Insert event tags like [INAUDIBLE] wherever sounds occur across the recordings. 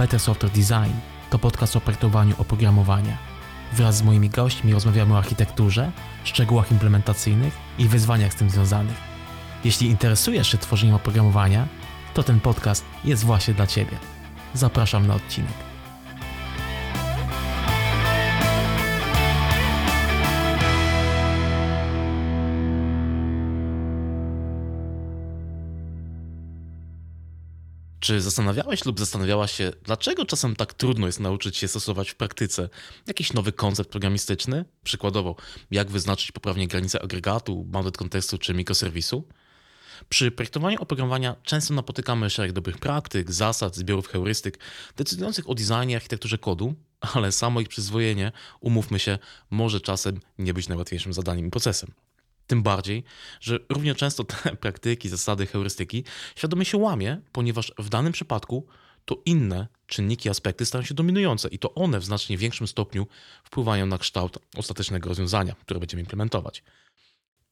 Better Software Design to podcast o projektowaniu oprogramowania. Wraz z moimi gośćmi rozmawiamy o architekturze, szczegółach implementacyjnych i wyzwaniach z tym związanych. Jeśli interesujesz się tworzeniem oprogramowania, to ten podcast jest właśnie dla Ciebie. Zapraszam na odcinek. Czy zastanawiałeś lub zastanawiałaś się, dlaczego czasem tak trudno jest nauczyć się stosować w praktyce jakiś nowy koncept programistyczny? Przykładowo, jak wyznaczyć poprawnie granice agregatu, bounded kontekstu czy mikroserwisu? Przy projektowaniu oprogramowania często napotykamy szereg dobrych praktyk, zasad, zbiorów heurystyk decydujących o designie i architekturze kodu, ale samo ich przyzwojenie, umówmy się, może czasem nie być najłatwiejszym zadaniem i procesem. Tym bardziej, że równie często te [LAUGHS] praktyki, zasady, heurystyki świadomie się łamie, ponieważ w danym przypadku to inne czynniki, aspekty stają się dominujące i to one w znacznie większym stopniu wpływają na kształt ostatecznego rozwiązania, które będziemy implementować.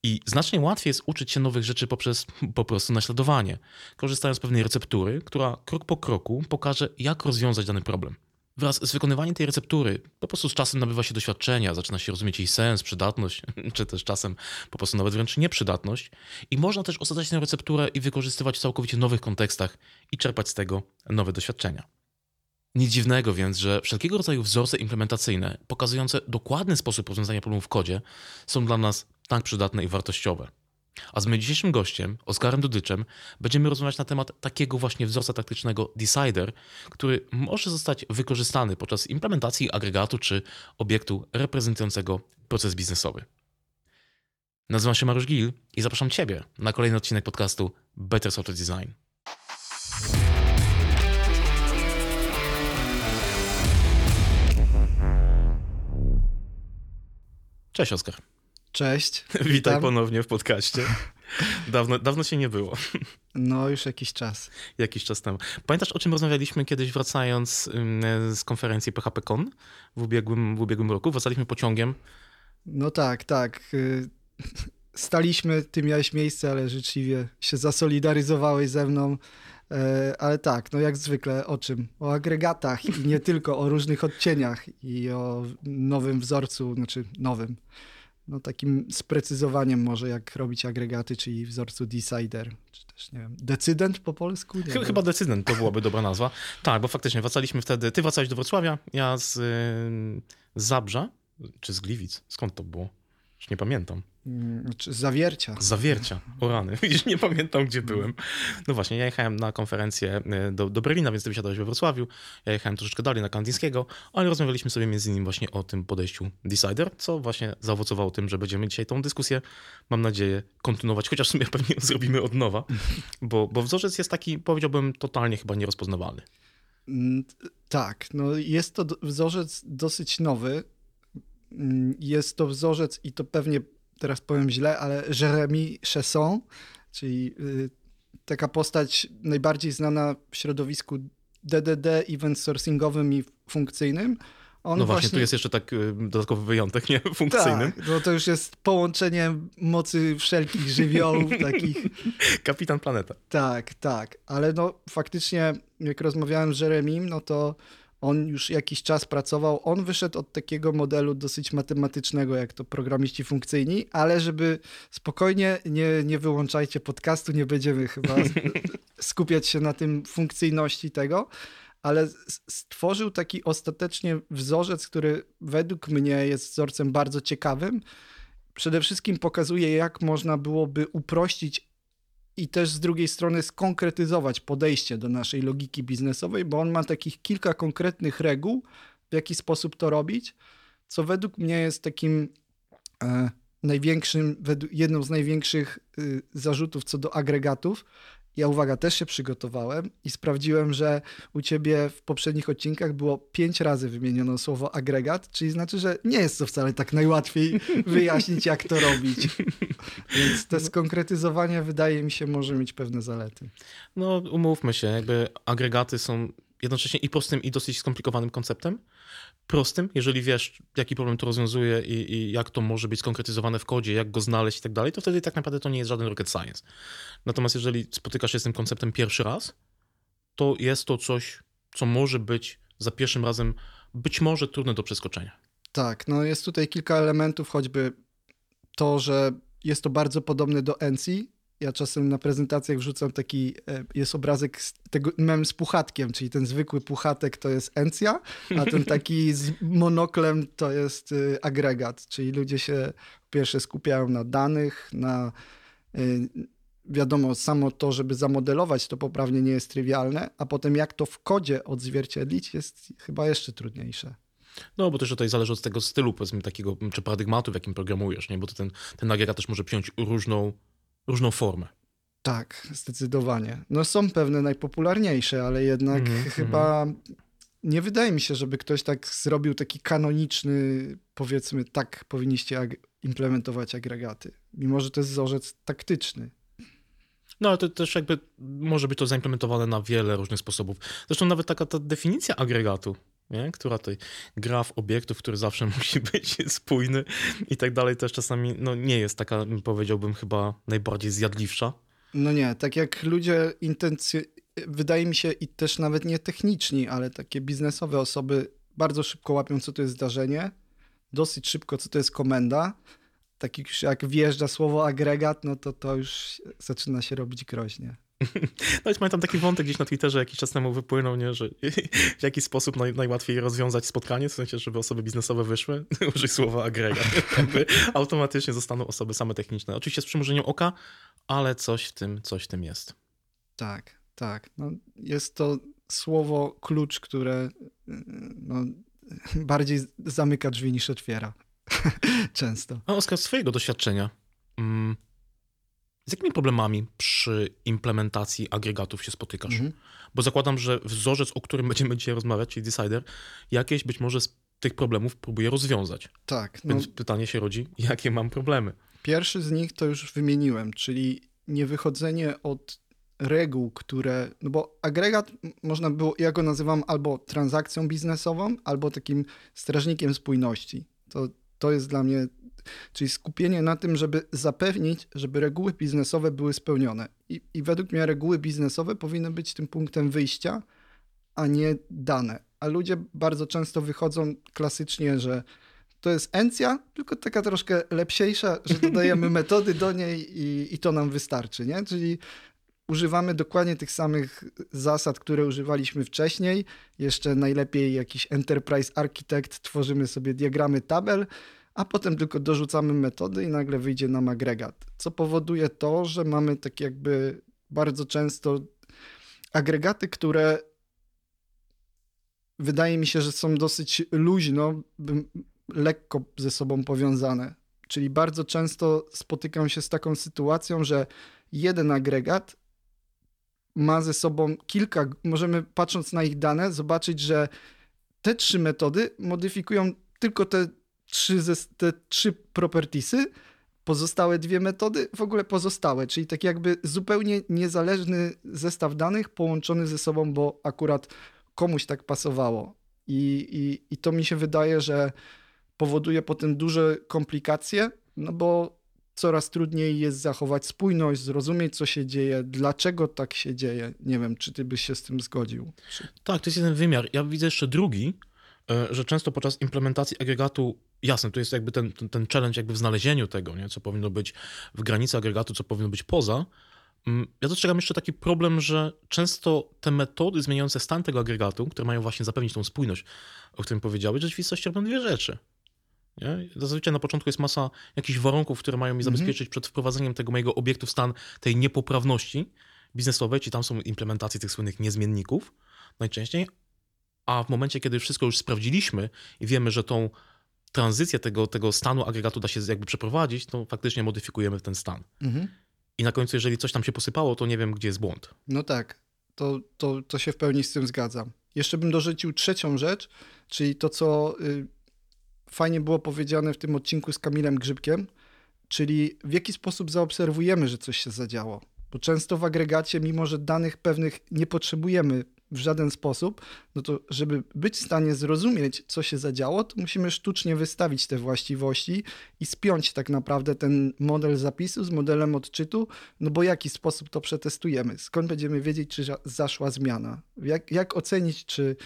I znacznie łatwiej jest uczyć się nowych rzeczy poprzez po prostu naśladowanie, korzystając z pewnej receptury, która krok po kroku pokaże, jak rozwiązać dany problem. Wraz z wykonywaniem tej receptury po prostu z czasem nabywa się doświadczenia, zaczyna się rozumieć jej sens, przydatność, [LAUGHS] czy też czasem po prostu nawet wręcz nieprzydatność. I można też osadzać tę recepturę i wykorzystywać w całkowicie nowych kontekstach i czerpać z tego nowe doświadczenia. Nic dziwnego więc, że wszelkiego rodzaju wzorce implementacyjne pokazujące dokładny sposób rozwiązania problemu w kodzie są dla nas tak przydatne i wartościowe. A z moim dzisiejszym gościem, Oskarem Dudyczem, będziemy rozmawiać na temat takiego właśnie wzorca taktycznego Decider, który może zostać wykorzystany podczas implementacji agregatu czy obiektu reprezentującego proces biznesowy. Nazywam się Mariusz Gil i zapraszam Ciebie na kolejny odcinek podcastu Better Software Design. Cześć Oskar. Cześć. [LAUGHS] Witaj witam. ponownie w podcaście. [LAUGHS] Dawno, dawno się nie było. No, już jakiś czas. Jakiś czas temu. Pamiętasz, o czym rozmawialiśmy kiedyś wracając z konferencji PHPCon w ubiegłym, w ubiegłym roku? Wracaliśmy pociągiem. No tak, tak. Y, [LAUGHS] staliśmy, ty miałeś miejsce, ale życzliwie się zasolidaryzowałeś ze mną. E, ale tak, no jak zwykle o czym? O agregatach i nie tylko, o różnych odcieniach i o nowym wzorcu, znaczy nowym no, takim sprecyzowaniem może, jak robić agregaty, czyli wzorcu decider, czy też, nie wiem, decydent po polsku? Nie Chyba decydent to byłaby dobra nazwa. Tak, bo faktycznie wracaliśmy wtedy, ty wracałeś do Wrocławia, ja z, z Zabrza, czy z Gliwic, skąd to było? Już nie pamiętam. Mm, z zawiercia. Zawiercia. O rany. [LAUGHS] Widzisz, nie pamiętam, gdzie byłem. No właśnie, ja jechałem na konferencję e, do, do Berlina, więc ty wysiadałeś we Wrocławiu. Ja jechałem troszeczkę dalej na Kandyńskiego, ale rozmawialiśmy sobie między innymi właśnie o tym podejściu Decider, co właśnie zaowocowało tym, że będziemy dzisiaj tą dyskusję, mam nadzieję, kontynuować, chociaż w sumie [LAUGHS] pewnie ją zrobimy od nowa, bo, bo wzorzec jest taki, powiedziałbym, totalnie chyba nierozpoznawalny. Mm, tak, no jest to wzorzec dosyć nowy. Mm, jest to wzorzec i to pewnie teraz powiem źle, ale Jeremy Chesson, czyli y, taka postać najbardziej znana w środowisku DDD, event sourcingowym i funkcyjnym. On no właśnie, właśnie, tu jest jeszcze tak y, dodatkowy wyjątek, nie? Funkcyjnym. Tak, no to już jest połączenie mocy wszelkich żywiołów [LAUGHS] takich. Kapitan Planeta. Tak, tak, ale no faktycznie jak rozmawiałem z Jeremim, no to on już jakiś czas pracował. On wyszedł od takiego modelu dosyć matematycznego, jak to programiści funkcyjni, ale żeby spokojnie, nie, nie wyłączajcie podcastu, nie będziemy chyba [LAUGHS] skupiać się na tym funkcyjności tego, ale stworzył taki ostatecznie wzorzec, który według mnie jest wzorcem bardzo ciekawym. Przede wszystkim pokazuje, jak można byłoby uprościć i też z drugiej strony skonkretyzować podejście do naszej logiki biznesowej, bo on ma takich kilka konkretnych reguł, w jaki sposób to robić, co według mnie jest takim e, największym, jedną z największych y, zarzutów co do agregatów, ja uwaga, też się przygotowałem i sprawdziłem, że u ciebie w poprzednich odcinkach było pięć razy wymieniono słowo agregat, czyli znaczy, że nie jest to wcale tak najłatwiej [LAUGHS] wyjaśnić, jak to robić. [LAUGHS] Więc to skonkretyzowanie wydaje mi się może mieć pewne zalety. No, umówmy się, jakby agregaty są jednocześnie i prostym, i dosyć skomplikowanym konceptem prostym, jeżeli wiesz, jaki problem to rozwiązuje i, i, jak to może być skonkretyzowane w kodzie, jak go znaleźć i tak dalej, to wtedy tak naprawdę to nie jest żaden rocket science. Natomiast jeżeli spotykasz się z tym konceptem pierwszy raz, to jest to coś, co może być za pierwszym razem być może trudne do przeskoczenia. Tak, no jest tutaj kilka elementów, choćby to, że jest to bardzo podobne do NC. Ja czasem na prezentacjach wrzucam taki, e, jest obrazek z tego mem z puchatkiem, czyli ten zwykły puchatek to jest Encja, a ten [LAUGHS] taki z monoklem to jest y, agregat, czyli ludzie się pierwsze skupiają na danych, na y, wiadomo, samo to, żeby zamodelować to poprawnie nie jest trywialne, a potem jak to w kodzie odzwierciedlić jest chyba jeszcze trudniejsze. No, bo też tutaj zależy od tego stylu, powiedzmy, takiego, czy paradygmatu, w jakim programujesz, nie? Bo to ten, ten agregat też może przyjąć różną, różną formę. Tak, zdecydowanie. No są pewne najpopularniejsze, ale jednak mm -hmm, chyba mm. nie wydaje mi się, żeby ktoś tak zrobił taki kanoniczny, powiedzmy, tak powinniście ag implementować agregaty. Mimo, że to jest wzorzec taktyczny. No, ale to też jakby może być to zaimplementowane na wiele różnych sposobów. Zresztą nawet taka ta definicja agregatu, nie? która tutaj graf obiektów, który zawsze [LAUGHS] musi być spójny i tak dalej, też czasami no, nie jest taka, powiedziałbym, chyba najbardziej zjadliwsza. No nie, tak jak ludzie intencje, wydaje mi się i też nawet nie techniczni, ale takie biznesowe osoby bardzo szybko łapią, co to jest zdarzenie, dosyć szybko, co to jest komenda, tak jak wjeżdża słowo agregat, no to to już zaczyna się robić groźnie. [LAUGHS] No i pamiętam taki wątek gdzieś na Twitterze jakiś czas temu wypłynął, nie, że [LAUGHS] w jaki sposób naj, najłatwiej rozwiązać spotkanie, w sensie, żeby osoby biznesowe wyszły, [LAUGHS] użyj słowa agregat. Jakby automatycznie zostaną osoby same techniczne. Oczywiście z przymurzeniem oka, ale coś w tym, coś w tym jest. Tak, tak. No, jest to słowo klucz, które no, bardziej zamyka drzwi niż otwiera. Często. A Oskar, z swojego doświadczenia, mm, z jakimi problemami przy implementacji agregatów się spotykasz? Mhm. Bo zakładam, że wzorzec, o którym będziemy dzisiaj rozmawiać, czyli Decider, jakieś być może z tych problemów próbuje rozwiązać. Tak. No, Więc pytanie się rodzi, jakie mam problemy? Pierwszy z nich to już wymieniłem, czyli niewychodzenie od reguł, które, no bo agregat można było, ja go nazywam albo transakcją biznesową, albo takim strażnikiem spójności. To to jest dla mnie, czyli skupienie na tym, żeby zapewnić, żeby reguły biznesowe były spełnione. I, I według mnie reguły biznesowe powinny być tym punktem wyjścia, a nie dane. A ludzie bardzo często wychodzą klasycznie, że to jest encja, tylko taka troszkę lepsiejsza, że dodajemy [LAUGHS] metody do niej i, i to nam wystarczy, nie? Czyli używamy dokładnie tych samych zasad, które używaliśmy wcześniej. Jeszcze najlepiej jakiś Enterprise Architect, tworzymy sobie diagramy tabel, a potem tylko dorzucamy metody i nagle wyjdzie nam agregat. Co powoduje to, że mamy tak jakby bardzo często agregaty, które wydaje mi się, że są dosyć luźno, lekko ze sobą powiązane. Czyli bardzo często spotykam się z taką sytuacją, że jeden agregat ma ze sobą kilka, możemy patrząc na ich dane, zobaczyć, że te trzy metody modyfikują tylko te trzy, te trzy propertiesy, pozostałe dwie metody w ogóle pozostałe, czyli tak jakby zupełnie niezależny zestaw danych połączony ze sobą, bo akurat komuś tak pasowało. I, i, i to mi się wydaje, że powoduje potem duże komplikacje, no bo coraz trudniej jest zachować spójność, zrozumieć, co się dzieje, dlaczego tak się dzieje. Nie wiem, czy ty byś się z tym zgodził. Tak, to jest jeden wymiar. Ja widzę jeszcze drugi, że często podczas implementacji agregatu, jasne, to jest jakby ten, ten, ten challenge jakby w znalezieniu tego, nie? co powinno być w granicy agregatu, co powinno być poza. Mm, ja dostrzegam jeszcze taki problem, że często te metody zmieniające stan tego agregatu, które mają właśnie zapewnić tą spójność, o którym powiedziałeś, w rzeczywistości robią dwie rzeczy. Nie? Zazwyczaj na początku jest masa jakichś warunków, które mają mi mhm. zabezpieczyć przed wprowadzeniem tego mojego obiektu w stan tej niepoprawności biznesowej, czyli tam są implementacje tych słynnych niezmienników najczęściej, a w momencie, kiedy wszystko już sprawdziliśmy i wiemy, że tą tranzycję tego, tego stanu agregatu da się jakby przeprowadzić, to faktycznie modyfikujemy ten stan. Mhm. I na końcu, jeżeli coś tam się posypało, to nie wiem, gdzie jest błąd. No tak, to, to, to się w pełni z tym zgadzam. Jeszcze bym dorzucił trzecią rzecz, czyli to, co y, fajnie było powiedziane w tym odcinku z Kamilem Grzybkiem, czyli w jaki sposób zaobserwujemy, że coś się zadziało. Bo często w agregacie, mimo że danych pewnych nie potrzebujemy w żaden sposób, no to żeby być w stanie zrozumieć, co się zadziało, to musimy sztucznie wystawić te właściwości i spiąć tak naprawdę ten model zapisu z modelem odczytu, no bo w jaki sposób to przetestujemy? Skąd będziemy wiedzieć, czy zaszła zmiana? Jak, jak ocenić, czy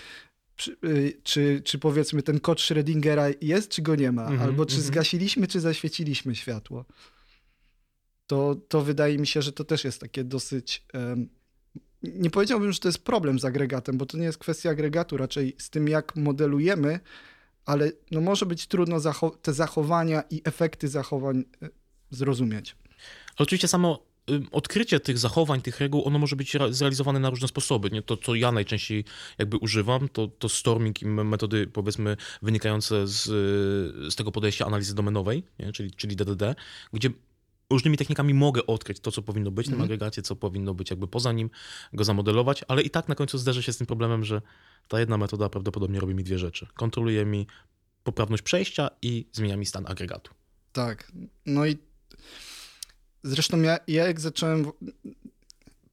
czy, y, czy, czy powiedzmy ten kod Schrödingera jest, czy go nie ma, mm -hmm, albo czy mm -hmm. zgasiliśmy, czy zaświeciliśmy światło. To, to wydaje mi się, że to też jest takie dosyć. Um, nie powiedziałbym, że to jest problem z agregatem, bo to nie jest kwestia agregatu, raczej z tym, jak modelujemy, ale no może być trudno zacho te zachowania i efekty zachowań e, zrozumieć. Oczywiście samo odkrycie tych zachowań, tych reguł, ono może być zrealizowane na różne sposoby. Nie? To, co ja najczęściej jakby używam, to, to storming i metody, powiedzmy, wynikające z, z tego podejścia analizy domenowej, nie? Czyli, czyli DDD, gdzie różnymi technikami mogę odkryć to, co powinno być w tym mm. agregacie, co powinno być jakby poza nim, go zamodelować, ale i tak na końcu zderzę się z tym problemem, że ta jedna metoda prawdopodobnie robi mi dwie rzeczy. Kontroluje mi poprawność przejścia i zmienia mi stan agregatu. Tak. No i Zresztą ja, ja jak zacząłem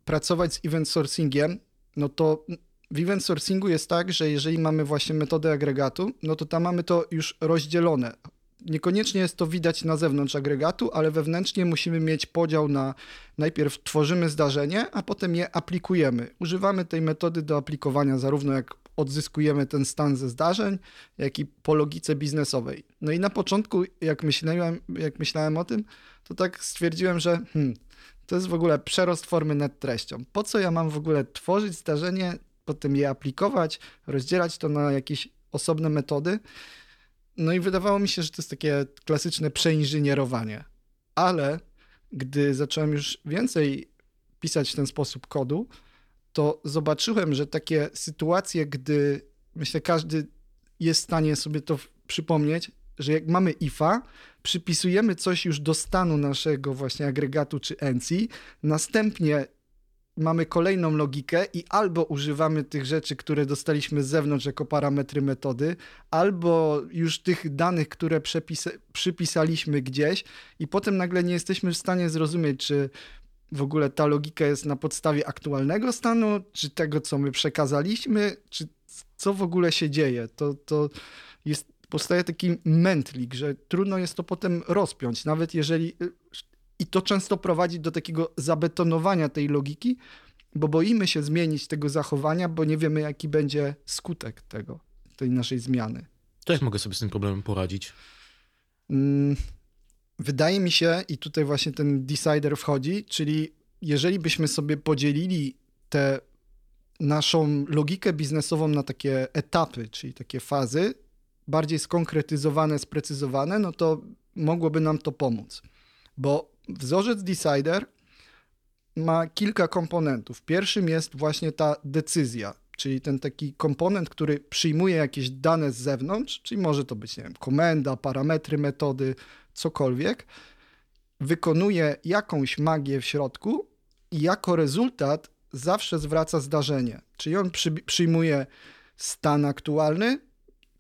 pracować z event sourcingiem, no to w event sourcingu jest tak, że jeżeli mamy właśnie metodę agregatu, no to tam mamy to już rozdzielone. Niekoniecznie jest to widać na zewnątrz agregatu, ale wewnętrznie musimy mieć podział na najpierw tworzymy zdarzenie, a potem je aplikujemy. Używamy tej metody do aplikowania zarówno jak odzyskujemy ten stan ze zdarzeń, jak i po logice biznesowej. No i na początku, jak myślałem, jak myślałem o tym, to tak stwierdziłem, że hmm, to jest w ogóle przerost formy nad treścią. Po co ja mam w ogóle tworzyć zdarzenie, potem je aplikować, rozdzielać to na jakieś osobne metody? No i wydawało mi się, że to jest takie klasyczne przeinżynierowanie. Ale gdy zacząłem już więcej pisać w ten sposób kodu, to zobaczyłem, że takie sytuacje, gdy myślę, każdy jest w stanie sobie to przypomnieć, że jak mamy IFA, przypisujemy coś już do stanu naszego właśnie agregatu czy ENCI, następnie mamy kolejną logikę i albo używamy tych rzeczy, które dostaliśmy z zewnątrz jako parametry metody, albo już tych danych, które przypisaliśmy gdzieś i potem nagle nie jesteśmy w stanie zrozumieć, czy w ogóle ta logika jest na podstawie aktualnego stanu, czy tego, co my przekazaliśmy, czy co w ogóle się dzieje. To, to jest, powstaje taki mętlik, że trudno jest to potem rozpiąć, nawet jeżeli. I to często prowadzi do takiego zabetonowania tej logiki, bo boimy się zmienić tego zachowania, bo nie wiemy, jaki będzie skutek tego, tej naszej zmiany. To jak mogę sobie z tym problemem poradzić? Mm, wydaje mi się, i tutaj właśnie ten decider wchodzi, czyli jeżeli byśmy sobie podzielili tę naszą logikę biznesową na takie etapy, czyli takie fazy, bardziej skonkretyzowane, sprecyzowane, no to mogłoby nam to pomóc. Bo wzorzec decider ma kilka komponentów. Pierwszym jest właśnie ta decyzja, czyli ten taki komponent, który przyjmuje jakieś dane z zewnątrz, czyli może to być, nie wiem, komenda, parametry metody, cokolwiek, wykonuje jakąś magię w środku i jako rezultat zawsze zwraca zdarzenie. Czyli on przy, przyjmuje stan aktualny,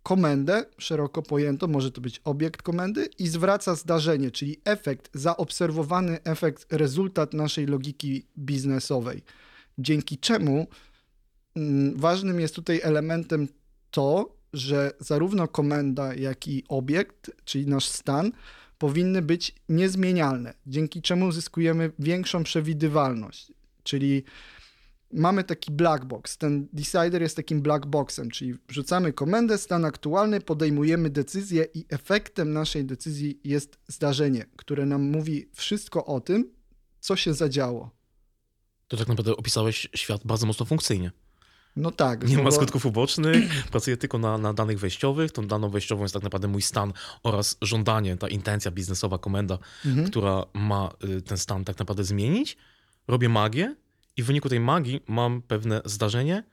komendę szeroko pojętą, może to być obiekt komendy i zwraca zdarzenie, czyli efekt, zaobserwowany efekt, rezultat naszej logiki biznesowej. Dzięki czemu mm, ważnym jest tutaj elementem to, że zarówno komenda, jak i obiekt, czyli nasz stan, powinny być niezmienialne, dzięki czemu uzyskujemy większą przewidywalność. Czyli mamy taki black box. Ten decider jest takim black boxem, czyli wrzucamy komendę, stan aktualny, podejmujemy decyzję i efektem naszej decyzji jest zdarzenie, które nam mówi wszystko o tym, co się zadziało. To tak naprawdę opisałeś świat bardzo mocno funkcyjnie. No tak. Nie ma skutków ubocznych, [CLEARS THROAT] pracuję tylko na, na danych wejściowych. Tą daną wejściową jest tak naprawdę mój stan oraz żądanie, ta intencja biznesowa, komenda, mhm. która ma y, ten stan tak naprawdę zmienić. Robię magię i w wyniku tej magii mam pewne zdarzenie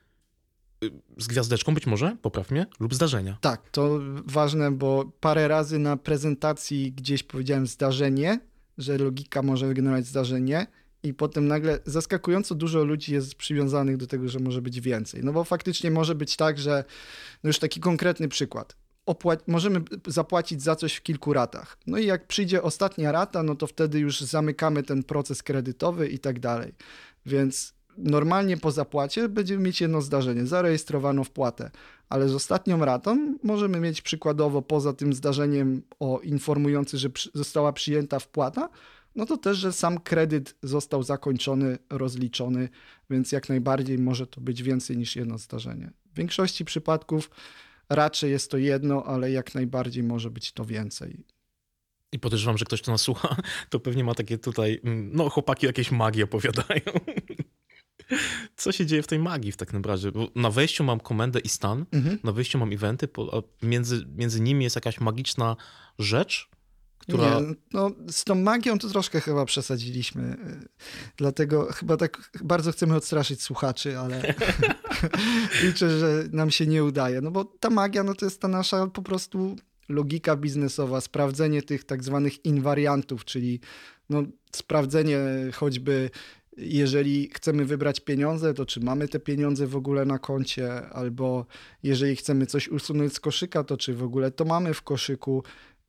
y, z gwiazdeczką być może, popraw mnie, lub zdarzenia. Tak, to ważne, bo parę razy na prezentacji gdzieś powiedziałem zdarzenie, że logika może wygenerować zdarzenie i potem nagle zaskakująco dużo ludzi jest przywiązanych do tego, że może być więcej. No bo faktycznie może być tak, że no już taki konkretny przykład. Opła- możemy zapłacić za coś w kilku ratach. No i jak przyjdzie ostatnia rata, no to wtedy już zamykamy ten proces kredytowy i tak dalej. Więc normalnie po zapłacie będziemy mieć jedno zdarzenie, zarejestrowano wpłatę, ale z ostatnią ratą możemy mieć przykładowo poza tym zdarzeniem o informujący, że została przyjęta wpłata, no to też, że sam kredyt został zakończony, rozliczony, więc jak najbardziej może to być więcej niż jedno zdarzenie. W większości przypadków raczej jest to jedno, ale jak najbardziej może być to więcej. I podejrzewam, że ktoś, kto nas słucha, [LAUGHS] to pewnie ma takie tutaj, mm, no chłopaki jakieś magii opowiadają. [LAUGHS] Co się dzieje w tej magii w takim razie? Bo na wejściu mam komendę i stan, mhm. na wyjściu mam eventy, a między, między nimi jest jakaś magiczna rzecz, która... Nie, no z tą magią to troszkę chyba przesadziliśmy. Dlatego chyba tak bardzo chcemy odstraszyć słuchaczy, ale [LAUGHS] liczę, że nam się nie udaje. No bo ta magia no to jest ta nasza po prostu logika biznesowa, sprawdzenie tych tak zwanych inwariantów, czyli no, sprawdzenie choćby jeżeli chcemy wybrać pieniądze, to czy mamy te pieniądze w ogóle na koncie, albo jeżeli chcemy coś usunąć z koszyka, to czy w ogóle to mamy w koszyku.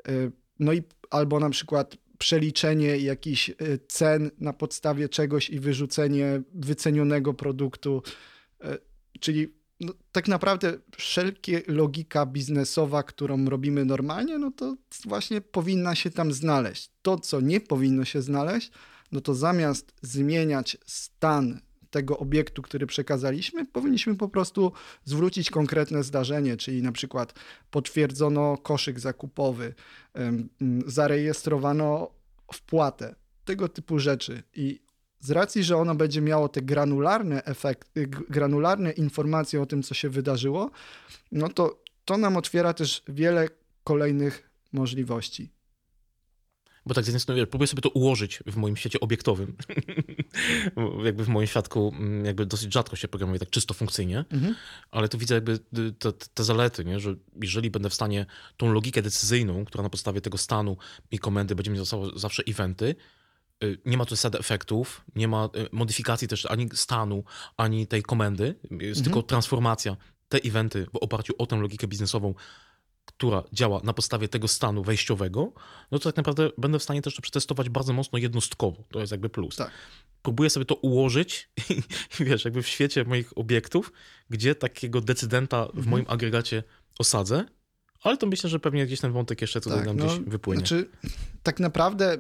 Y, no i albo na przykład przeliczenie jakichś y, cen na podstawie czegoś i wyrzucenie wycenionego produktu. Y, czyli no, tak naprawdę wszelkie logika biznesowa, którą robimy normalnie, no to właśnie powinna się tam znaleźć. To, co nie powinno się znaleźć, no to zamiast zmieniać stan tego obiektu, który przekazaliśmy, powinniśmy po prostu zwrócić konkretne zdarzenie, czyli na przykład potwierdzono koszyk zakupowy, zarejestrowano wpłatę, tego typu rzeczy. I z racji, że ono będzie miało te granularne efekty, granularne informacje o tym, co się wydarzyło, no to to nam otwiera też wiele kolejnych możliwości. Bo tak z jednej strony próbuję sobie to ułożyć w moim świecie obiektowym. [LAUGHS] jakby w moim świadku mm, jakby dosyć rzadko się programuje tak czysto funkcyjnie, mhm. ale tu widzę jakby te, te, zalety, nie? że jeżeli będę w stanie tą logikę decyzyjną, która na podstawie tego stanu i komendy będzie mi zawsze eventy, y, nie ma tu side efektów, nie ma y, modyfikacji też ani stanu, ani tej komendy, jest mhm. tylko transformacja. Te eventy w oparciu o tę logikę biznesową która działa na podstawie tego stanu wejściowego, no to tak naprawdę będę w stanie też to przetestować bardzo mocno jednostkowo. To jest jakby plus. Tak. Próbuję sobie to ułożyć [LAUGHS] wiesz, jakby w świecie moich obiektów, gdzie takiego decydenta w mhm. moim agregacie osadzę, ale to myślę, że pewnie gdzieś ten wątek jeszcze tutaj tak, nam no, gdzieś wypłynie. Znaczy, tak naprawdę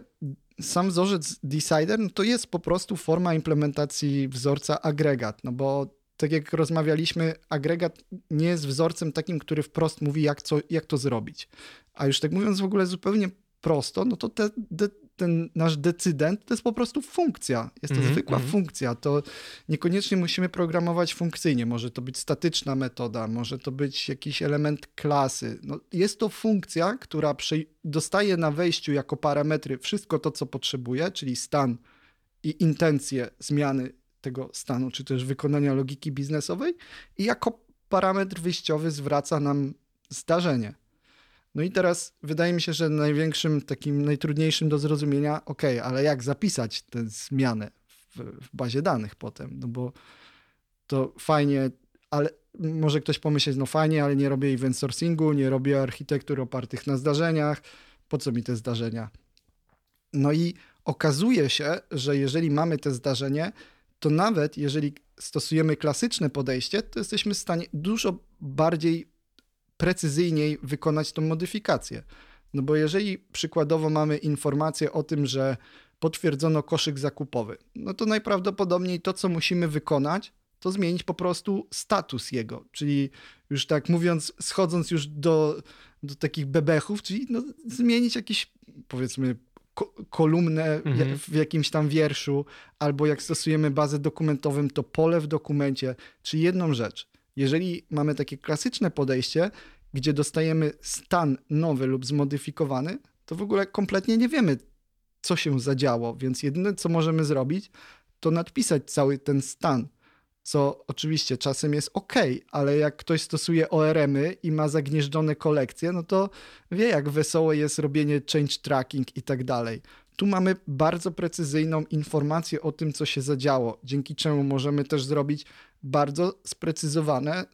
sam wzorzec Decider no to jest po prostu forma implementacji wzorca agregat, no bo tak jak rozmawialiśmy, agregat nie jest wzorcem takim, który wprost mówi, jak, co, jak to zrobić. A już tak mówiąc w ogóle zupełnie prosto, no to te, de, ten nasz decydent to jest po prostu funkcja. Jest to mm -hmm, zwykła -hmm. funkcja. To niekoniecznie musimy programować funkcyjnie. Może to być statyczna metoda, może to być jakiś element klasy. No, jest to funkcja, która dostaje na wejściu jako parametry wszystko to, co potrzebuje, czyli stan i intencje zmiany tego stanu, czy też wykonania logiki biznesowej i jako parametr wyjściowy zwraca nam zdarzenie. No i teraz wydaje mi się, że największym, takim najtrudniejszym do zrozumienia, ok, ale jak zapisać tę zmianę w, w bazie danych potem? No bo to fajnie, ale może ktoś pomyśleć, no fajnie, ale nie robię event sourcingu, nie robię architektur opartych na zdarzeniach, po co mi te zdarzenia? No i okazuje się, że jeżeli mamy te zdarzenie, to nawet jeżeli stosujemy klasyczne podejście, to jesteśmy w stanie dużo bardziej precyzyjniej wykonać tą modyfikację. No bo jeżeli przykładowo mamy informację o tym, że potwierdzono koszyk zakupowy, no to najprawdopodobniej to, co musimy wykonać, to zmienić po prostu status jego. Czyli już tak mówiąc, schodząc już do, do takich bebechów, czyli no, zmienić jakiś powiedzmy kolumnę mhm. w jakimś tam wierszu, albo jak stosujemy bazę dokumentową, to pole w dokumencie, czy jedną rzecz. Jeżeli mamy takie klasyczne podejście, gdzie dostajemy stan nowy lub zmodyfikowany, to w ogóle kompletnie nie wiemy, co się zadziało, więc jedyne, co możemy zrobić, to nadpisać cały ten stan co oczywiście czasem jest ok, ale jak ktoś stosuje ORM-y i ma zagnieżdżone kolekcje, no to wie, jak wesołe jest robienie change tracking i tak dalej. Tu mamy bardzo precyzyjną informację o tym, co się zadziało, dzięki czemu możemy też zrobić bardzo sprecyzowane,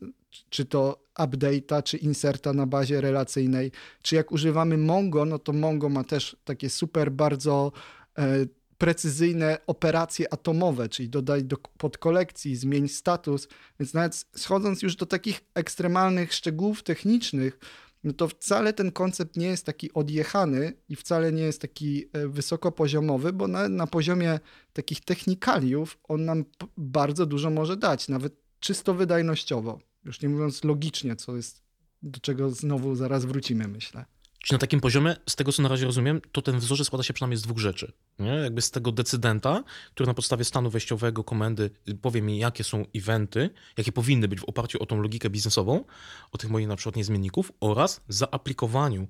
czy to update'a, czy inserta na bazie relacyjnej, czy jak używamy Mongo, no to Mongo ma też takie super bardzo e, precyzyjne operacje atomowe, czyli dodaj do podkolekcji, zmień status. Więc nawet schodząc już do takich ekstremalnych szczegółów technicznych, no to wcale ten koncept nie jest taki odjechany i wcale nie jest taki e, wysokopoziomowy, bo na, na poziomie takich technikaliów on nam bardzo dużo może dać, nawet czysto wydajnościowo. Już nie mówiąc logicznie, co jest, do czego znowu zaraz wrócimy, myślę. Czyli na takim poziomie, z tego co na razie rozumiem, to ten wzorzec składa się przynajmniej z dwóch rzeczy. Nie? Jakby z tego decydenta, który na podstawie stanu wejściowego komendy powie mi, jakie są eventy, jakie powinny być w oparciu o tą logikę biznesową, o tych moich na przykład niezmienników oraz zaaplikowaniu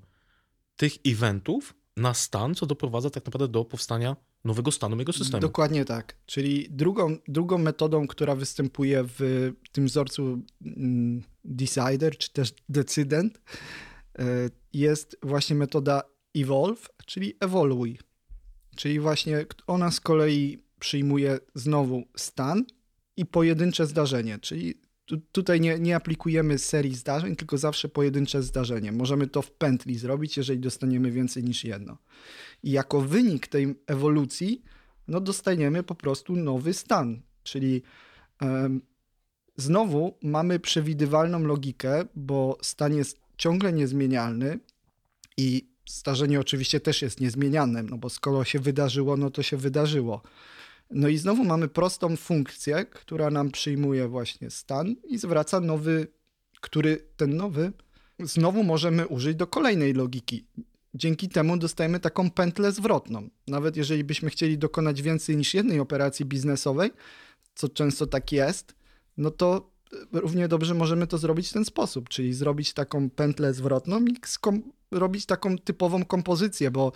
tych eventów na stan, co doprowadza tak naprawdę do powstania nowego stanu mojego systemu. Dokładnie tak. Czyli drugą, drugą metodą, która występuje w tym wzorcu mm, decider, czy też decydent, jest właśnie metoda evolve, czyli ewoluuj. Czyli właśnie ona z kolei przyjmuje znowu stan i pojedyncze zdarzenie, czyli tu, tutaj nie, nie aplikujemy serii zdarzeń, tylko zawsze pojedyncze zdarzenie. Możemy to w pętli zrobić, jeżeli dostaniemy więcej niż jedno. I jako wynik tej ewolucji, no dostaniemy po prostu nowy stan, czyli um, znowu mamy przewidywalną logikę, bo stan jest ciągle niezmienialny i starzenie oczywiście też jest niezmieniane, no bo skoro się wydarzyło, no to się wydarzyło. No i znowu mamy prostą funkcję, która nam przyjmuje właśnie stan i zwraca nowy, który ten nowy znowu możemy użyć do kolejnej logiki. Dzięki temu dostajemy taką pętlę zwrotną. Nawet jeżeli byśmy chcieli dokonać więcej niż jednej operacji biznesowej, co często tak jest, no to równie dobrze możemy to zrobić w ten sposób, czyli zrobić taką pętlę zwrotną i robić taką typową kompozycję, bo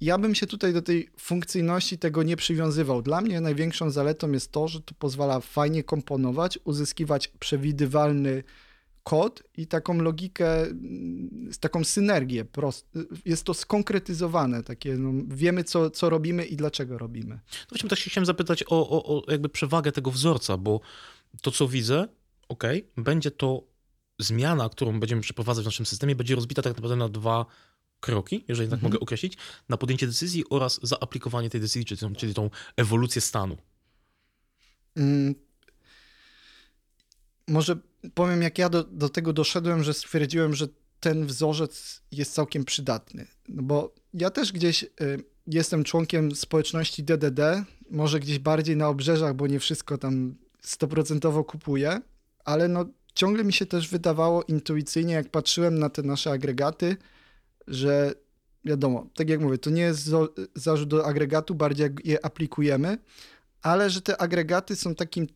ja bym się tutaj do tej funkcyjności tego nie przywiązywał. Dla mnie największą zaletą jest to, że to pozwala fajnie komponować, uzyskiwać przewidywalny kod i taką logikę, taką synergię. Jest to skonkretyzowane, takie no, wiemy, co, co robimy i dlaczego robimy. No właśnie też chciałem zapytać o, o, o jakby przewagę tego wzorca, bo to, co widzę, ok, będzie to zmiana, którą będziemy przeprowadzać w naszym systemie, będzie rozbita tak naprawdę na dwa kroki, jeżeli tak mhm. mogę określić, na podjęcie decyzji oraz zaaplikowanie tej decyzji, czyli tą, czyli tą ewolucję stanu. Hmm. Może powiem, jak ja do, do tego doszedłem, że stwierdziłem, że ten wzorzec jest całkiem przydatny. No bo ja też gdzieś y, jestem członkiem społeczności DDD, może gdzieś bardziej na obrzeżach, bo nie wszystko tam stoprocentowo kupuję, ale no ciągle mi się też wydawało intuicyjnie, jak patrzyłem na te nasze agregaty, że wiadomo, tak jak mówię, to nie jest zarzut do agregatu, bardziej jak je aplikujemy, ale że te agregaty są takim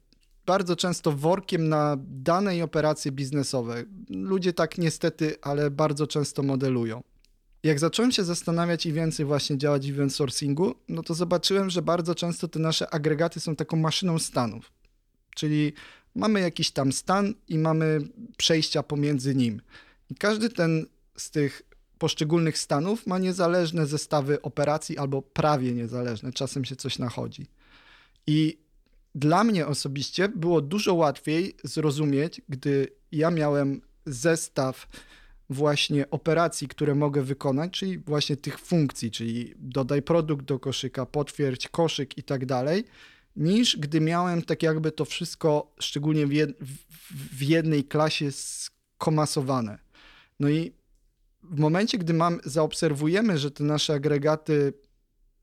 bardzo często workiem na dane i operacje biznesowe. Ludzie tak niestety, ale bardzo często modelują. Jak zacząłem się zastanawiać i więcej właśnie działać w event sourcingu, no to zobaczyłem, że bardzo często te nasze agregaty są taką maszyną stanów. Czyli mamy jakiś tam stan i mamy przejścia pomiędzy nim. I każdy ten z tych poszczególnych stanów ma niezależne zestawy operacji albo prawie niezależne, czasem się coś nachodzi. I dla mnie osobiście było dużo łatwiej zrozumieć, gdy ja miałem zestaw właśnie operacji, które mogę wykonać, czyli właśnie tych funkcji, czyli dodaj produkt do koszyka, potwierdź koszyk i tak dalej niż gdy miałem tak jakby to wszystko, szczególnie w, jed, w jednej klasie skomasowane. No i w momencie, gdy mam, zaobserwujemy, że te nasze agregaty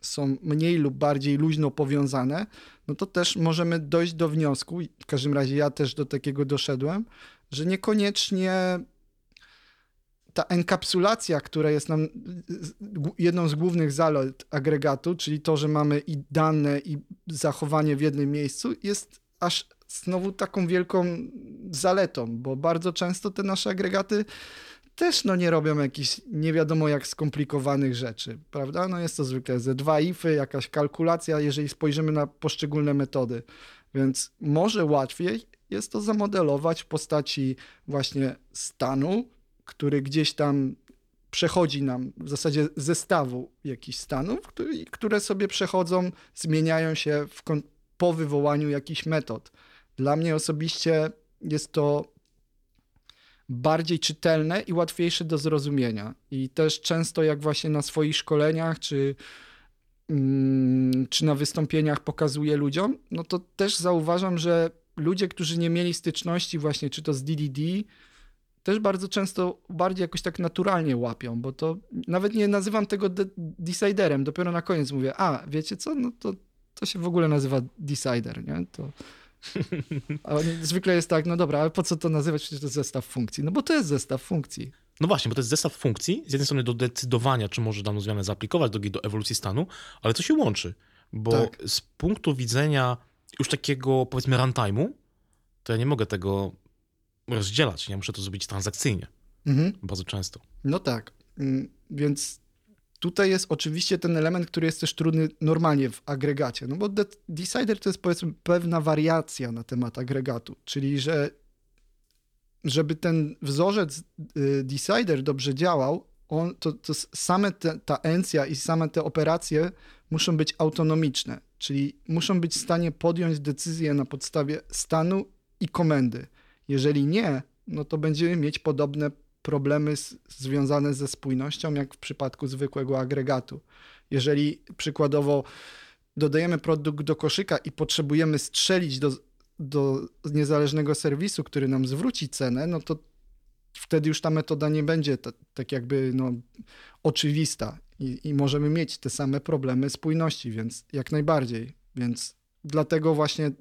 są mniej lub bardziej luźno powiązane, no to też możemy dojść do wniosku, w każdym razie ja też do takiego doszedłem, że niekoniecznie ta enkapsulacja, która jest nam jedną z głównych zalet agregatu, czyli to, że mamy i dane, i zachowanie w jednym miejscu, jest aż znowu taką wielką zaletą, bo bardzo często te nasze agregaty też no, nie robią jakichś nie wiadomo jak skomplikowanych rzeczy, prawda? No jest to zwykle ze dwa ify, jakaś kalkulacja, jeżeli spojrzymy na poszczególne metody. Więc może łatwiej jest to zamodelować w postaci właśnie stanu, który gdzieś tam przechodzi nam w zasadzie zestawu jakichś stanów, które sobie przechodzą, zmieniają się po wywołaniu jakichś metod. Dla mnie osobiście jest to bardziej czytelne i łatwiejsze do zrozumienia. I też często, jak właśnie na swoich szkoleniach, czy mm, czy na wystąpieniach pokazuję ludziom, no to też zauważam, że ludzie, którzy nie mieli styczności właśnie czy to z DDD, też bardzo często bardziej jakoś tak naturalnie łapią, bo to nawet nie nazywam tego de- deciderem, dopiero na koniec mówię, a wiecie co, no to, to się w ogóle nazywa decider, nie? To... [LAUGHS] A zwykle jest tak, no dobra, ale po co to nazywać, przecież to jest zestaw funkcji? No bo to jest zestaw funkcji. No właśnie, bo to jest zestaw funkcji, z jednej strony do decydowania, czy może daną zmianę zaaplikować, drugiej do ewolucji stanu, ale to się łączy, bo Tak. z punktu widzenia już takiego, powiedzmy, runtime'u, to ja nie mogę tego rozdzielać, ja muszę to zrobić transakcyjnie, Mhm. bardzo często. No tak, Mm, więc tutaj jest oczywiście ten element, który jest też trudny normalnie w agregacie, no bo de- decider to jest powiedzmy pewna wariacja na temat agregatu, czyli że żeby ten wzorzec y, decider dobrze działał, on, to, to same te, ta encja i same te operacje muszą być autonomiczne, czyli muszą być w stanie podjąć decyzję na podstawie stanu i komendy. Jeżeli nie, no to będziemy mieć podobne problemy z, związane ze spójnością, jak w przypadku zwykłego agregatu. Jeżeli przykładowo dodajemy produkt do koszyka i potrzebujemy strzelić do, do niezależnego serwisu, który nam zwróci cenę, no to wtedy już ta metoda nie będzie ta, tak jakby no, oczywista i, i możemy mieć te same problemy spójności, więc jak najbardziej. Więc dlatego właśnie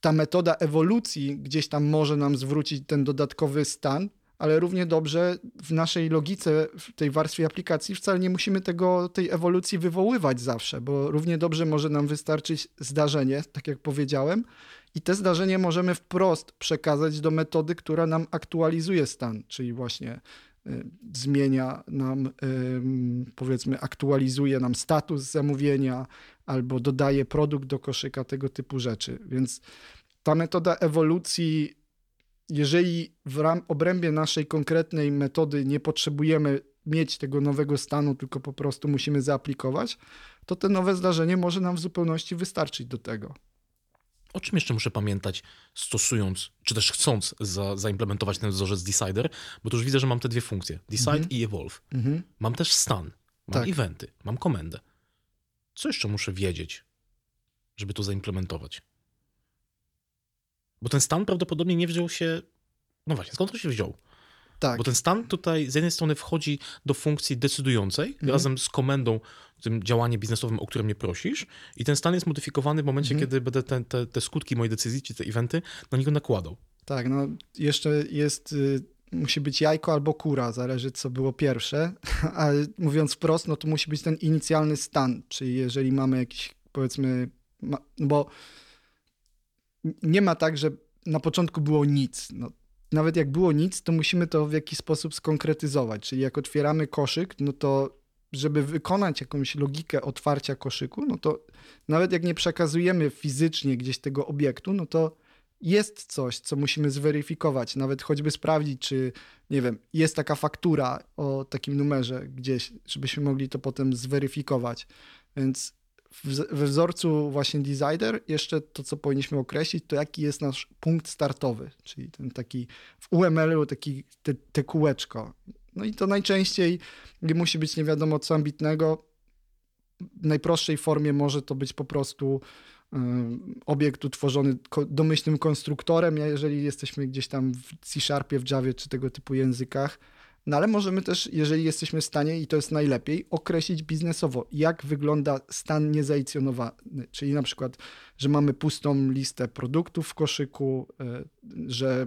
ta metoda ewolucji gdzieś tam może nam zwrócić ten dodatkowy stan, ale równie dobrze w naszej logice, w tej warstwie aplikacji wcale nie musimy tego, tej ewolucji wywoływać zawsze, bo równie dobrze może nam wystarczyć zdarzenie, tak jak powiedziałem, i te zdarzenie możemy wprost przekazać do metody, która nam aktualizuje stan, czyli właśnie zmienia nam, powiedzmy, aktualizuje nam status zamówienia albo dodaje produkt do koszyka, tego typu rzeczy. Więc ta metoda ewolucji, jeżeli w ram, obrębie naszej konkretnej metody nie potrzebujemy mieć tego nowego stanu, tylko po prostu musimy zaaplikować, to te nowe zdarzenie może nam w zupełności wystarczyć do tego. O czym jeszcze muszę pamiętać, stosując, czy też chcąc za, zaimplementować ten wzorzec Decider, bo tu już widzę, że mam te dwie funkcje, Decide Mhm. i Evolve. Mhm. Mam też stan, mam Tak. eventy, mam komendę. Co jeszcze muszę wiedzieć, żeby to zaimplementować? Bo ten stan prawdopodobnie nie wziął się. No właśnie, skąd on się wziął? Tak. Bo ten stan tutaj z jednej strony wchodzi do funkcji decydującej Mhm. razem z komendą, tym działaniem biznesowym, o które mnie prosisz, i ten stan jest modyfikowany w momencie, Mhm. kiedy będę te, te, te skutki mojej decyzji, czy te eventy na niego nakładał. Tak, no jeszcze jest, y, musi być jajko albo kura, zależy co było pierwsze, [LAUGHS] ale mówiąc wprost, no to musi być ten inicjalny stan, czyli jeżeli mamy jakiś, powiedzmy, no bo nie ma tak, że na początku było nic. No, nawet jak było nic, to musimy to w jakiś sposób skonkretyzować, czyli jak otwieramy koszyk, no to żeby wykonać jakąś logikę otwarcia koszyku, no to nawet jak nie przekazujemy fizycznie gdzieś tego obiektu, no to jest coś, co musimy zweryfikować, nawet choćby sprawdzić, czy, nie wiem, jest taka faktura o takim numerze gdzieś, żebyśmy mogli to potem zweryfikować. Więc we wzorcu właśnie Designer jeszcze to, co powinniśmy określić, to jaki jest nasz punkt startowy, czyli ten taki w UML-u taki te, te kółeczko. No i to najczęściej musi być nie wiadomo co ambitnego. W najprostszej formie może to być po prostu ym, obiekt utworzony domyślnym konstruktorem, jeżeli jesteśmy gdzieś tam w C-Sharpie, w Javie czy tego typu językach. No ale możemy też, jeżeli jesteśmy w stanie, i to jest najlepiej, określić biznesowo, jak wygląda stan niezainicjonowany. Czyli na przykład, że mamy pustą listę produktów w koszyku, y, że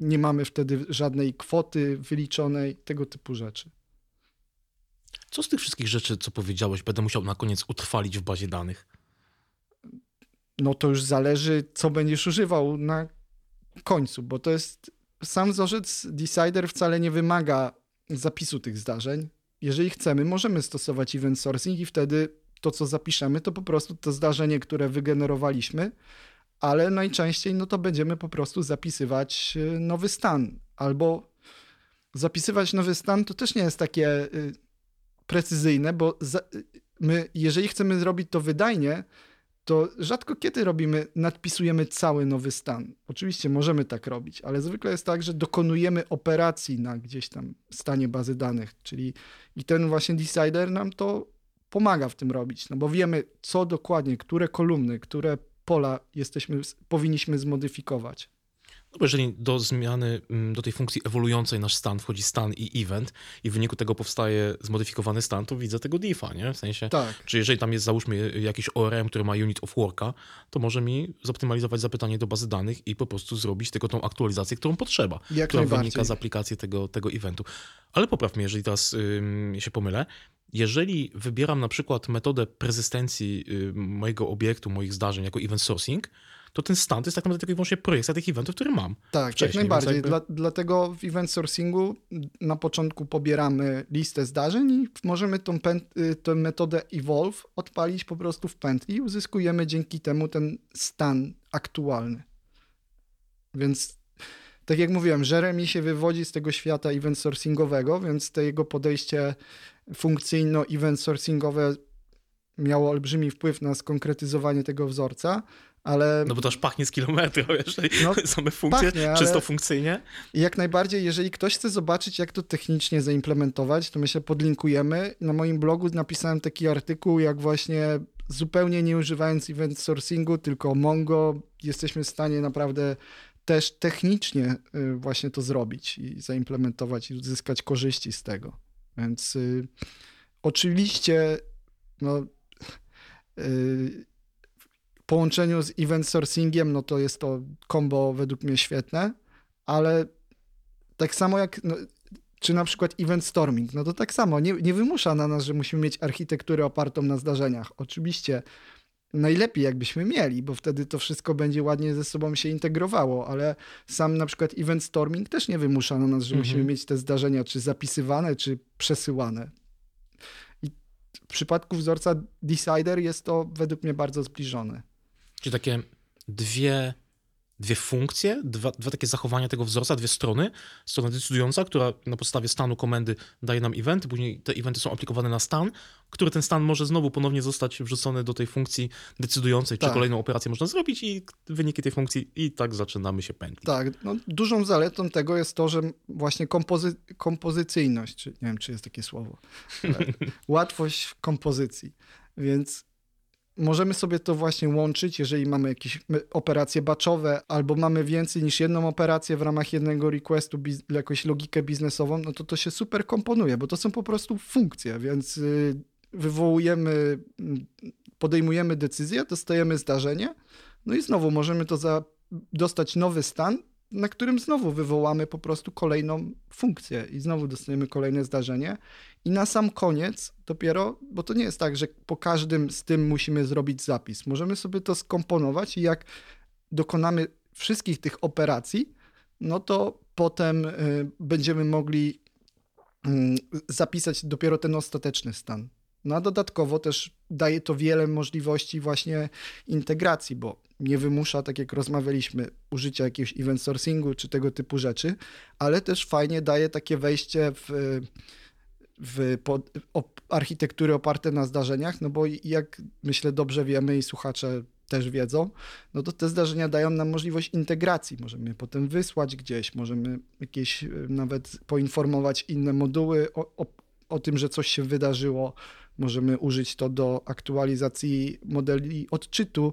nie mamy wtedy żadnej kwoty wyliczonej, tego typu rzeczy. Co z tych wszystkich rzeczy, co powiedziałeś, będę musiał na koniec utrwalić w bazie danych? no to już zależy, co będziesz używał na końcu, bo to jest sam wzorzec Decider wcale nie wymaga zapisu tych zdarzeń. Jeżeli chcemy, możemy stosować event sourcing i wtedy to, co zapiszemy, to po prostu to zdarzenie, które wygenerowaliśmy, ale najczęściej no to będziemy po prostu zapisywać y, nowy stan albo zapisywać nowy stan to też nie jest takie y, precyzyjne, bo y, my, jeżeli chcemy zrobić to wydajnie, to rzadko kiedy robimy, nadpisujemy cały nowy stan. Oczywiście możemy tak robić, ale zwykle jest tak, że dokonujemy operacji na gdzieś tam stanie bazy danych, czyli i ten właśnie decider nam to pomaga w tym robić, no bo wiemy, co dokładnie, które kolumny, które pola jesteśmy, powinniśmy zmodyfikować. No bo jeżeli do zmiany, mm, do tej funkcji ewoluującej nasz stan wchodzi stan i event i w wyniku tego powstaje zmodyfikowany stan, to widzę tego diffa, nie? W sensie, tak. czy jeżeli tam jest załóżmy jakiś ORM, który ma unit of worka, to może mi zoptymalizować zapytanie do bazy danych i po prostu zrobić tylko tą aktualizację, którą potrzeba, Jak która wynika z aplikacji tego, tego eventu. Ale popraw mnie, jeżeli teraz ym, się pomylę. Jeżeli wybieram na przykład metodę prezystencji y, mojego obiektu, moich zdarzeń jako event sourcing, to ten stan to jest tak naprawdę tylko i wyłącznie projekcja tych eventów, które mam. Tak, jak najbardziej. więc Dla, dlatego w event sourcingu na początku pobieramy listę zdarzeń i możemy tą, pęt- y, tę metodę evolve odpalić po prostu w pętli i uzyskujemy dzięki temu ten stan aktualny. Więc tak jak mówiłem, Jeremy się wywodzi z tego świata event sourcingowego, więc to jego podejście funkcyjno-event sourcingowe miało olbrzymi wpływ na skonkretyzowanie tego wzorca, ale No bo to aż pachnie z kilometra, [LAUGHS] jeżeli No, same funkcje, pachnie, ale- czysto funkcyjnie. jak najbardziej, jeżeli ktoś chce zobaczyć, jak to technicznie zaimplementować, to my się podlinkujemy. Na moim blogu napisałem taki artykuł, jak właśnie zupełnie nie używając event sourcingu, tylko Mongo, jesteśmy w stanie naprawdę też technicznie y, właśnie to zrobić i zaimplementować i uzyskać korzyści z tego. Więc y, oczywiście no, y, połączeniu z event sourcingiem, no to jest to combo według mnie świetne, ale tak samo jak no, czy na przykład event storming, no to tak samo nie, nie wymusza na nas, że musimy mieć architekturę opartą na zdarzeniach. Oczywiście najlepiej jakbyśmy mieli, bo wtedy to wszystko będzie ładnie ze sobą się integrowało, ale sam na przykład event storming też nie wymusza na nas, że Mhm. musimy mieć te zdarzenia czy zapisywane, czy przesyłane. I w przypadku wzorca Decider jest to według mnie bardzo zbliżone. Czyli takie dwie, dwie funkcje, dwa, dwa takie zachowania tego wzorca, dwie strony. Strona decydująca, która na podstawie stanu komendy daje nam eventy, później te eventy są aplikowane na stan, który ten stan może znowu ponownie zostać wrzucony do tej funkcji decydującej, czy Tak. kolejną operację można zrobić i wyniki tej funkcji i tak zaczynamy się pętlić. Tak, no, dużą zaletą tego jest to, że właśnie kompozy kompozycyjność, czy nie wiem, czy jest takie słowo, [LAUGHS] łatwość w kompozycji, więc możemy sobie to właśnie łączyć, jeżeli mamy jakieś operacje batchowe, albo mamy więcej niż jedną operację w ramach jednego requestu, jakąś logikę biznesową, no to to się super komponuje, bo to są po prostu funkcje, więc y, wywołujemy, podejmujemy decyzję, dostajemy zdarzenie, no i znowu możemy to za, dostać nowy stan, na którym znowu wywołamy po prostu kolejną funkcję i znowu dostajemy kolejne zdarzenie. I na sam koniec dopiero, bo to nie jest tak, że po każdym z tym musimy zrobić zapis. Możemy sobie to skomponować i jak dokonamy wszystkich tych operacji, no to potem y, będziemy mogli y, zapisać dopiero ten ostateczny stan. No a dodatkowo też daje to wiele możliwości właśnie integracji, bo nie wymusza, tak jak rozmawialiśmy, użycia jakiegoś event sourcingu czy tego typu rzeczy, ale też fajnie daje takie wejście w, w pod, op, architektury oparte na zdarzeniach, no bo jak myślę dobrze wiemy i słuchacze też wiedzą, no to te zdarzenia dają nam możliwość integracji. Możemy je potem wysłać gdzieś, możemy jakieś y, nawet poinformować inne moduły o, o, o tym, że coś się wydarzyło. Możemy użyć to do aktualizacji modeli odczytu.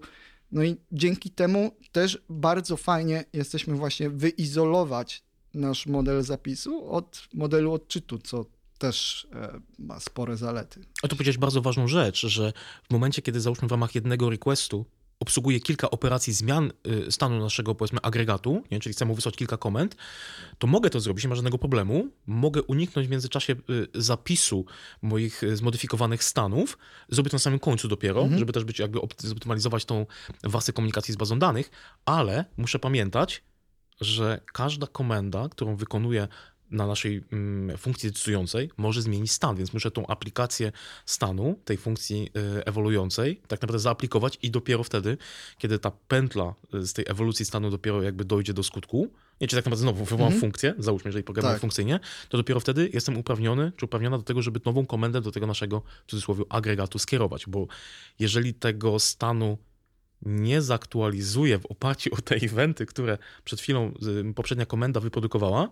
No i dzięki temu też bardzo fajnie jesteśmy właśnie wyizolować nasz model zapisu od modelu odczytu, co też e, ma spore zalety. A tu powiedziałeś bardzo ważną rzecz, że w momencie, kiedy załóżmy w ramach jednego requestu obsługuje kilka operacji zmian y, stanu naszego, powiedzmy, agregatu, nie? czyli chcę mu wysłać kilka komend, to mogę to zrobić, nie ma żadnego problemu. Mogę uniknąć w międzyczasie y, zapisu moich y, zmodyfikowanych stanów, zrobię to na samym końcu dopiero, Mhm. żeby też być jakby opt- zoptymalizować tą warstwę komunikacji z bazą danych, ale muszę pamiętać, że każda komenda, którą wykonuję na naszej mm, funkcji decydującej może zmienić stan, więc muszę tą aplikację stanu, tej funkcji y, ewoluującej, tak naprawdę zaaplikować i dopiero wtedy, kiedy ta pętla y, z tej ewolucji stanu dopiero jakby dojdzie do skutku, nie, czy tak naprawdę znowu wywołam Mhm. funkcję, załóżmy, jeżeli programuję Tak. funkcyjnie, to dopiero wtedy jestem uprawniony, czy uprawniona do tego, żeby nową komendę do tego naszego, w cudzysłowie, agregatu skierować, bo jeżeli tego stanu nie zaktualizuję w oparciu o te eventy, które przed chwilą y, poprzednia komenda wyprodukowała,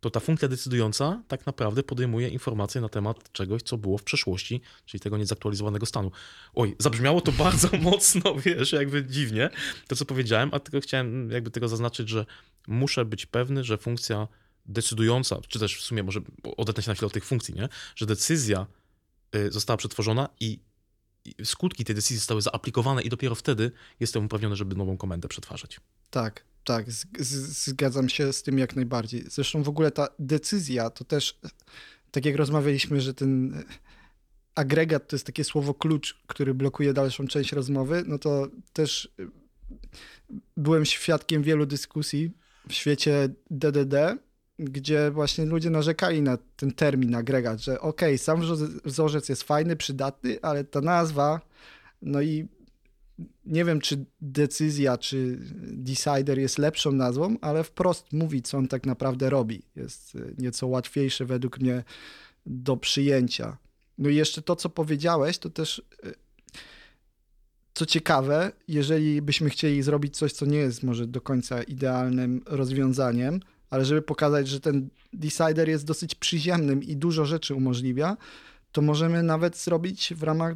to ta funkcja decydująca tak naprawdę podejmuje informacje na temat czegoś, co było w przeszłości, czyli tego niezaktualizowanego stanu. Oj, zabrzmiało to [LAUGHS] bardzo mocno, wiesz, jakby dziwnie, to co powiedziałem, a tylko chciałem jakby tego zaznaczyć, że muszę być pewny, że funkcja decydująca, czy też w sumie może odetnę się na chwilę od tych funkcji, nie? że decyzja y, została przetworzona i skutki tej decyzji zostały zaaplikowane i dopiero wtedy jestem uprawniony, żeby nową komendę przetwarzać. Tak, tak, zgadzam się z tym jak najbardziej. Zresztą w ogóle ta decyzja to też, tak jak rozmawialiśmy, że ten agregat to jest takie słowo klucz, który blokuje dalszą część rozmowy, no to też byłem świadkiem wielu dyskusji w świecie DDD, gdzie właśnie ludzie narzekali na ten termin agregat, że okej, okay, sam wzorzec jest fajny, przydatny, ale ta nazwa, no i nie wiem, czy decyzja, czy decider jest lepszą nazwą, ale wprost mówi, co on tak naprawdę robi. Jest y, nieco łatwiejsze według mnie do przyjęcia. No i jeszcze to, co powiedziałeś, to też y, co ciekawe, jeżeli byśmy chcieli zrobić coś, co nie jest może do końca idealnym rozwiązaniem, ale żeby pokazać, że ten decider jest dosyć przyziemnym i dużo rzeczy umożliwia, to możemy nawet zrobić w ramach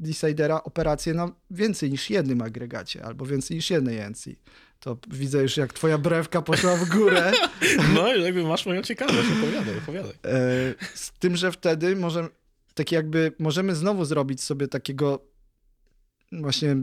decidera operację na więcej niż jednym agregacie albo więcej niż jednej ENCI. To widzę już, jak twoja brewka poszła w górę. [LAUGHS] No, jakby masz moją ciekawość, opowiadaj, opowiadaj. E, z tym, że wtedy możemy, tak jakby możemy znowu zrobić sobie takiego właśnie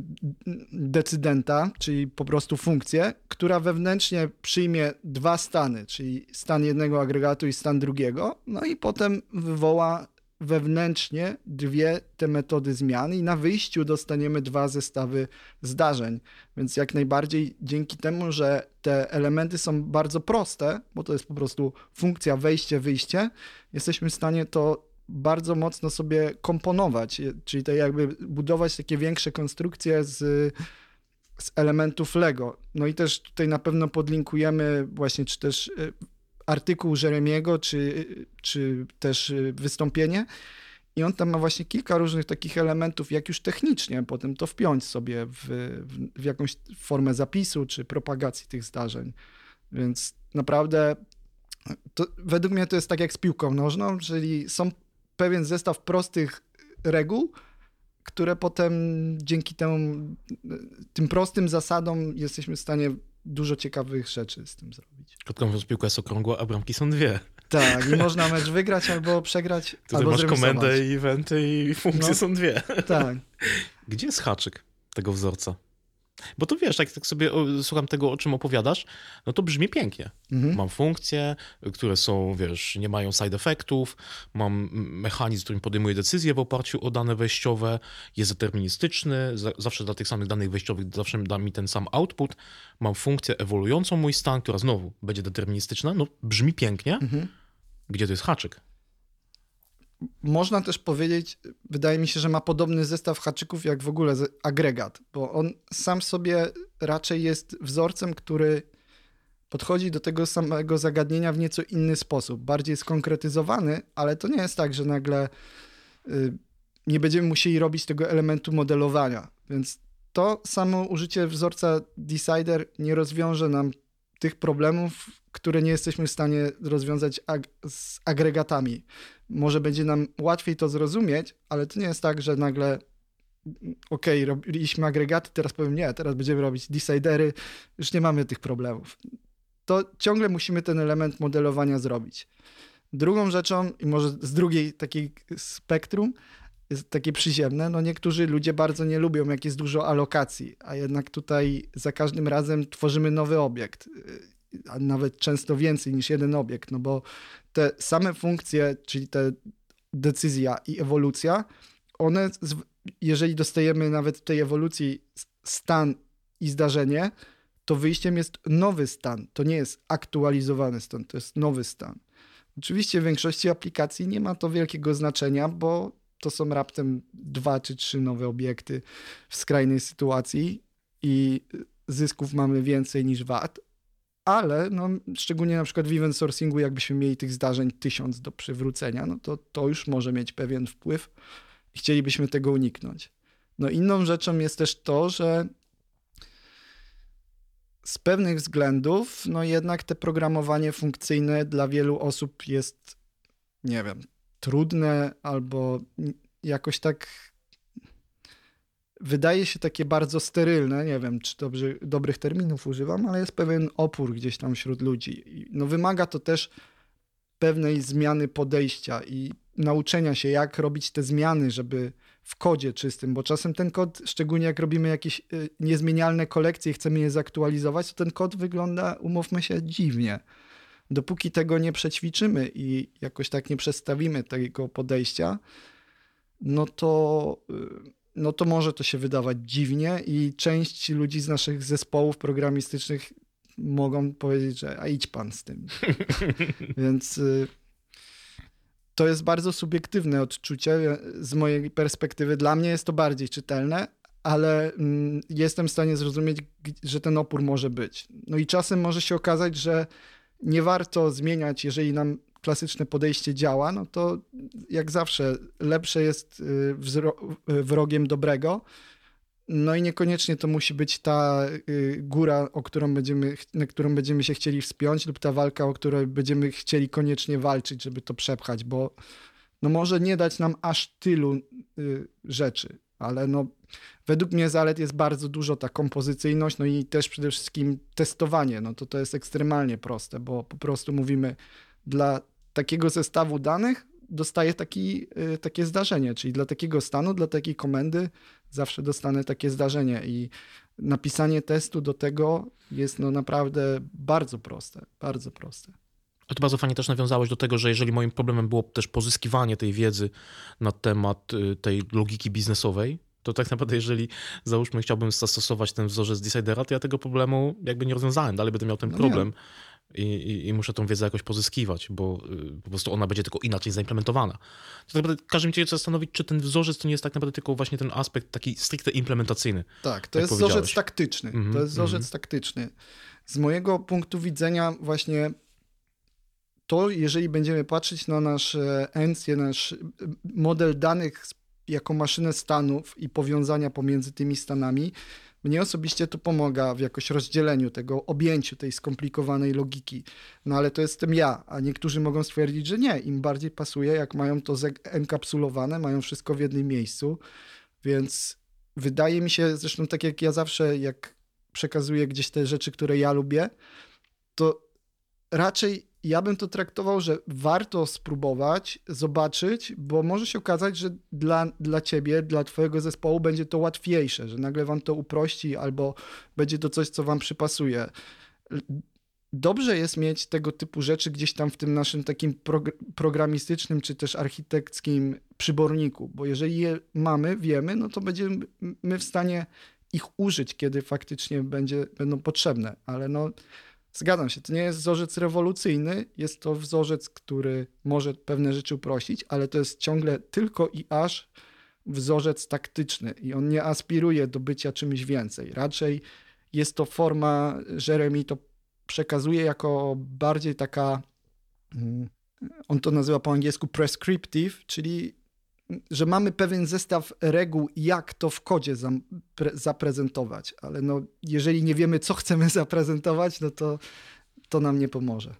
decydenta, czyli po prostu funkcję, która wewnętrznie przyjmie dwa stany, czyli stan jednego agregatu i stan drugiego, no i potem wywoła wewnętrznie dwie te metody zmian i na wyjściu dostaniemy dwa zestawy zdarzeń. Więc jak najbardziej dzięki temu, że te elementy są bardzo proste, bo to jest po prostu funkcja wejście, wyjście, jesteśmy w stanie to bardzo mocno sobie komponować, czyli tak jakby budować takie większe konstrukcje z, z elementów Lego. No i też tutaj na pewno podlinkujemy właśnie, czy też y, artykuł Jeremiego, czy, czy też y, wystąpienie. I on tam ma właśnie kilka różnych takich elementów, jak już technicznie potem to wpiąć sobie w, w, w jakąś formę zapisu czy propagacji tych zdarzeń. Więc naprawdę to, według mnie to jest tak jak z piłką nożną, czyli są pewien zestaw prostych reguł, które potem dzięki temu, tym prostym zasadom jesteśmy w stanie dużo ciekawych rzeczy z tym zrobić. Krótko mówiąc, piłka jest okrągła, a bramki są dwie. Tak, i można mecz wygrać albo przegrać, [LAUGHS] Tutaj albo masz komendę i eventy i funkcje no, są dwie. Tak. [LAUGHS] Gdzie jest haczyk tego wzorca? Bo to wiesz, jak tak sobie słucham tego, o czym opowiadasz, no to brzmi pięknie. Mhm. Mam funkcje, które są, wiesz, nie mają side effectów, mam mechanizm, którym podejmuję decyzje w oparciu o dane wejściowe, jest deterministyczny, zawsze dla tych samych danych wejściowych zawsze da mi ten sam output. Mam funkcję ewoluującą mój stan, która znowu będzie deterministyczna. No brzmi pięknie. Mhm. Gdzie to jest haczyk? Można też powiedzieć, wydaje mi się, że ma podobny zestaw haczyków jak w ogóle agregat, bo on sam sobie raczej jest wzorcem, który podchodzi do tego samego zagadnienia w nieco inny sposób, bardziej skonkretyzowany, ale to nie jest tak, że nagle y, nie będziemy musieli robić tego elementu modelowania. Więc to samo użycie wzorca Decider nie rozwiąże nam tych problemów, które nie jesteśmy w stanie rozwiązać ag z agregatami. Może będzie nam łatwiej to zrozumieć, ale to nie jest tak, że nagle ok, robiliśmy agregaty, teraz powiem nie, teraz będziemy robić decidery, już nie mamy tych problemów. To ciągle musimy ten element modelowania zrobić. Drugą rzeczą, i może z drugiej takiej spektrum, jest takie przyziemne, no niektórzy ludzie bardzo nie lubią, jak jest dużo alokacji, a jednak tutaj za każdym razem tworzymy nowy obiekt a nawet często więcej niż jeden obiekt, no bo te same funkcje, czyli te decyzja i ewolucja, one, jeżeli dostajemy nawet w tej ewolucji stan i zdarzenie, to wyjściem jest nowy stan. To nie jest aktualizowany stan, to jest nowy stan. Oczywiście w większości aplikacji nie ma to wielkiego znaczenia, bo to są raptem dwa czy trzy nowe obiekty w skrajnej sytuacji i zysków mamy więcej niż wad, ale no, szczególnie na przykład w event sourcingu, jakbyśmy mieli tych zdarzeń tysiąc do przywrócenia, no to to już może mieć pewien wpływ i chcielibyśmy tego uniknąć. No inną rzeczą jest też to, że z pewnych względów, no jednak te programowanie funkcyjne dla wielu osób jest, nie wiem, trudne albo jakoś tak wydaje się takie bardzo sterylne. Nie wiem, czy dobrze, dobrych terminów używam, ale jest pewien opór gdzieś tam wśród ludzi. No wymaga to też pewnej zmiany podejścia i nauczenia się, jak robić te zmiany, żeby w kodzie czystym, bo czasem ten kod, szczególnie jak robimy jakieś y, niezmienialne kolekcje i chcemy je zaktualizować, to ten kod wygląda, umówmy się, dziwnie. Dopóki tego nie przećwiczymy i jakoś tak nie przestawimy tego podejścia, no to, y, no to może to się wydawać dziwnie i część ludzi z naszych zespołów programistycznych mogą powiedzieć, że a idź pan z tym. [LAUGHS] Więc y, to jest bardzo subiektywne odczucie z mojej perspektywy. Dla mnie jest to bardziej czytelne, ale mm, jestem w stanie zrozumieć, że ten opór może być. No i czasem może się okazać, że nie warto zmieniać, jeżeli nam klasyczne podejście działa, no to jak zawsze lepsze jest y, wrogiem dobrego. No i niekoniecznie to musi być ta y, góra, o którą będziemy, na którą będziemy się chcieli wspiąć, lub ta walka, o której będziemy chcieli koniecznie walczyć, żeby to przepchać, bo no może nie dać nam aż tylu y, rzeczy, ale no według mnie zalet jest bardzo dużo ta kompozycyjność, no i też przede wszystkim testowanie, no to to jest ekstremalnie proste, bo po prostu mówimy dla takiego zestawu danych dostaję taki, y, takie zdarzenie, czyli dla takiego stanu, dla takiej komendy zawsze dostanę takie zdarzenie i napisanie testu do tego jest no naprawdę bardzo proste, bardzo proste. A to bardzo fajnie też nawiązałeś do tego, że jeżeli moim problemem było też pozyskiwanie tej wiedzy na temat y, tej logiki biznesowej, to tak naprawdę jeżeli załóżmy chciałbym zastosować ten wzorzec Decidera, to ja tego problemu jakby nie rozwiązałem, dalej będę miał ten no problem. I, i, i, muszę tą wiedzę jakoś pozyskiwać, bo y, po prostu ona będzie tylko inaczej zaimplementowana. To tak naprawdę każe mi się zastanowić, czy ten wzorzec to nie jest tak naprawdę tylko właśnie ten aspekt taki stricte implementacyjny. Tak, to jest wzorzec taktyczny. Mm -hmm, to jest wzorzec mm -hmm. taktyczny. Z mojego punktu widzenia właśnie to, jeżeli będziemy patrzeć na nasz ENCIE, nasz model danych jako maszynę stanów i powiązania pomiędzy tymi stanami, mnie osobiście to pomaga w jakoś rozdzieleniu tego, objęciu tej skomplikowanej logiki. No ale to jestem ja, a niektórzy mogą stwierdzić, że nie. Im bardziej pasuje, jak mają to enkapsulowane, mają wszystko w jednym miejscu. Więc wydaje mi się, zresztą tak jak ja zawsze, jak przekazuję gdzieś te rzeczy, które ja lubię, to raczej ja bym to traktował, że warto spróbować, zobaczyć, bo może się okazać, że dla, dla ciebie, dla twojego zespołu będzie to łatwiejsze, że nagle wam to uprości albo będzie to coś, co wam przypasuje. Dobrze jest mieć tego typu rzeczy gdzieś tam w tym naszym takim prog programistycznym czy też architekckim przyborniku, bo jeżeli je mamy, wiemy, no to będziemy w stanie ich użyć, kiedy faktycznie będzie, będą potrzebne, ale no Zgadzam się, to nie jest wzorzec rewolucyjny, jest to wzorzec, który może pewne rzeczy uprościć, ale to jest ciągle tylko i aż wzorzec taktyczny i on nie aspiruje do bycia czymś więcej. Raczej jest to forma, Jeremy to przekazuje jako bardziej taka, mm, on to nazywa po angielsku prescriptive, czyli że mamy pewien zestaw reguł, jak to w kodzie zaprezentować, ale no, jeżeli nie wiemy, co chcemy [LAUGHS] zaprezentować, no to to nam nie pomoże.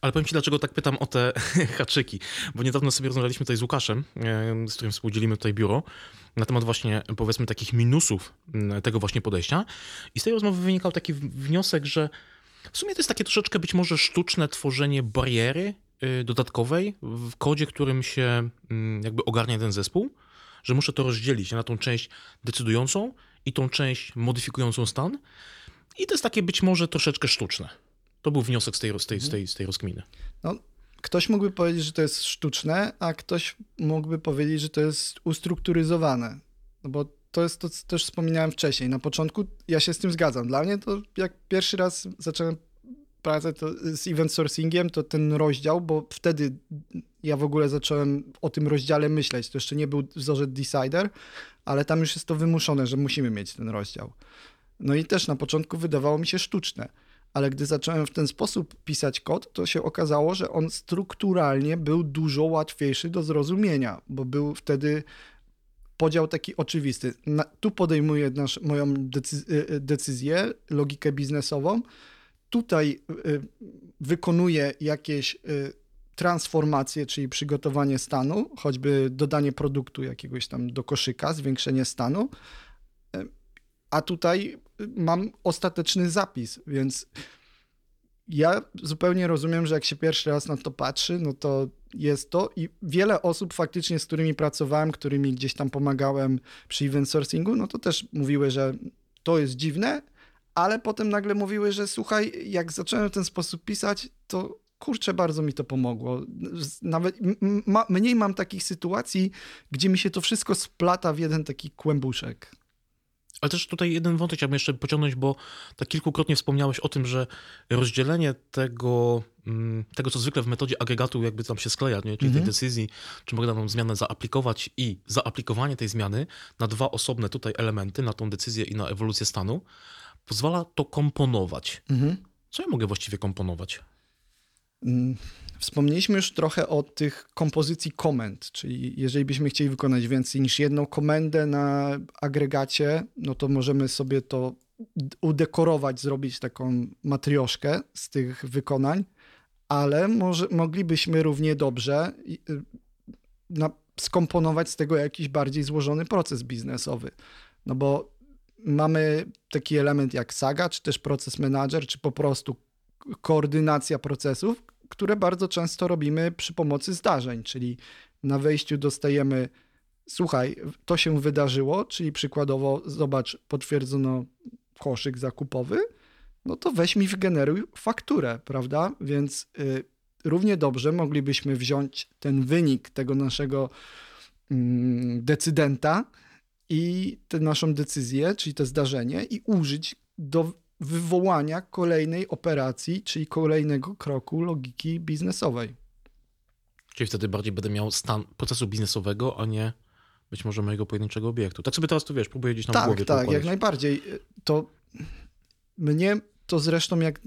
Ale powiem Ci, dlaczego tak pytam o te [LAUGHS] haczyki, bo niedawno sobie rozmawialiśmy tutaj z Łukaszem, z którym współdzielimy tutaj biuro, na temat właśnie, powiedzmy, takich minusów tego właśnie podejścia i z tej rozmowy wynikał taki wniosek, że w sumie to jest takie troszeczkę być może sztuczne tworzenie bariery dodatkowej w kodzie, którym się mm, jakby ogarnia ten zespół, że muszę to rozdzielić na tą część decydującą i tą część modyfikującą stan. I to jest takie być może troszeczkę sztuczne. To był wniosek z tej, z tej, z tej, z tej rozkminy. No, ktoś mógłby powiedzieć, że to jest sztuczne, a ktoś mógłby powiedzieć, że to jest ustrukturyzowane. No bo to jest to, co też wspominałem wcześniej. Na początku ja się z tym zgadzam. Dla mnie to jak pierwszy raz zacząłem pracę to z event sourcingiem, to ten rozdział, bo wtedy ja w ogóle zacząłem o tym rozdziale myśleć. To jeszcze nie był wzorzec Decider, ale tam już jest to wymuszone, że musimy mieć ten rozdział. No i też na początku wydawało mi się sztuczne, ale gdy zacząłem w ten sposób pisać kod, to się okazało, że on strukturalnie był dużo łatwiejszy do zrozumienia, bo był wtedy podział taki oczywisty. Na, tu podejmuję nasz, moją decyzję, decyzję, logikę biznesową, tutaj wykonuję jakieś transformację, czyli przygotowanie stanu, choćby dodanie produktu jakiegoś tam do koszyka, zwiększenie stanu, a tutaj mam ostateczny zapis, więc ja zupełnie rozumiem, że jak się pierwszy raz na to patrzy, no to jest to i wiele osób faktycznie, z którymi pracowałem, którymi gdzieś tam pomagałem przy event sourcingu, no to też mówiły, że to jest dziwne, ale potem nagle mówiły, że słuchaj, jak zacząłem w ten sposób pisać, to kurczę, bardzo mi to pomogło. Nawet ma, mniej mam takich sytuacji, gdzie mi się to wszystko splata w jeden taki kłębuszek. Ale też tutaj jeden wątek chciałbym jeszcze pociągnąć, bo tak kilkukrotnie wspomniałeś o tym, że rozdzielenie tego, mm, tego co zwykle w metodzie agregatu jakby tam się skleja, nie? czyli tej mhm. decyzji, czy mogę daną zmianę zaaplikować i zaaplikowanie tej zmiany na dwa osobne tutaj elementy, na tą decyzję i na ewolucję stanu, pozwala to komponować. Mhm. Co ja mogę właściwie komponować? Mm, wspomnieliśmy już trochę o tych kompozycji komend, czyli jeżeli byśmy chcieli wykonać więcej niż jedną komendę na agregacie, no to możemy sobie to udekorować, zrobić taką matrioszkę z tych wykonań, ale może, moglibyśmy równie dobrze y, na, skomponować z tego jakiś bardziej złożony proces biznesowy. No bo mamy taki element jak saga, czy też proces manager, czy po prostu koordynacja procesów, które bardzo często robimy przy pomocy zdarzeń, czyli na wejściu dostajemy słuchaj, to się wydarzyło, czyli przykładowo zobacz, potwierdzono koszyk zakupowy, no to weź mi wygeneruj fakturę, prawda? Więc y, równie dobrze moglibyśmy wziąć ten wynik tego naszego y, decydenta i tę naszą decyzję, czyli to zdarzenie i użyć do wywołania kolejnej operacji, czyli kolejnego kroku logiki biznesowej. Czyli wtedy bardziej będę miał stan procesu biznesowego, a nie być może mojego pojedynczego obiektu. Tak sobie teraz to wiesz, próbuję gdzieś tam tak, w głowie Tak, tak, jak najbardziej. To mnie to zresztą jak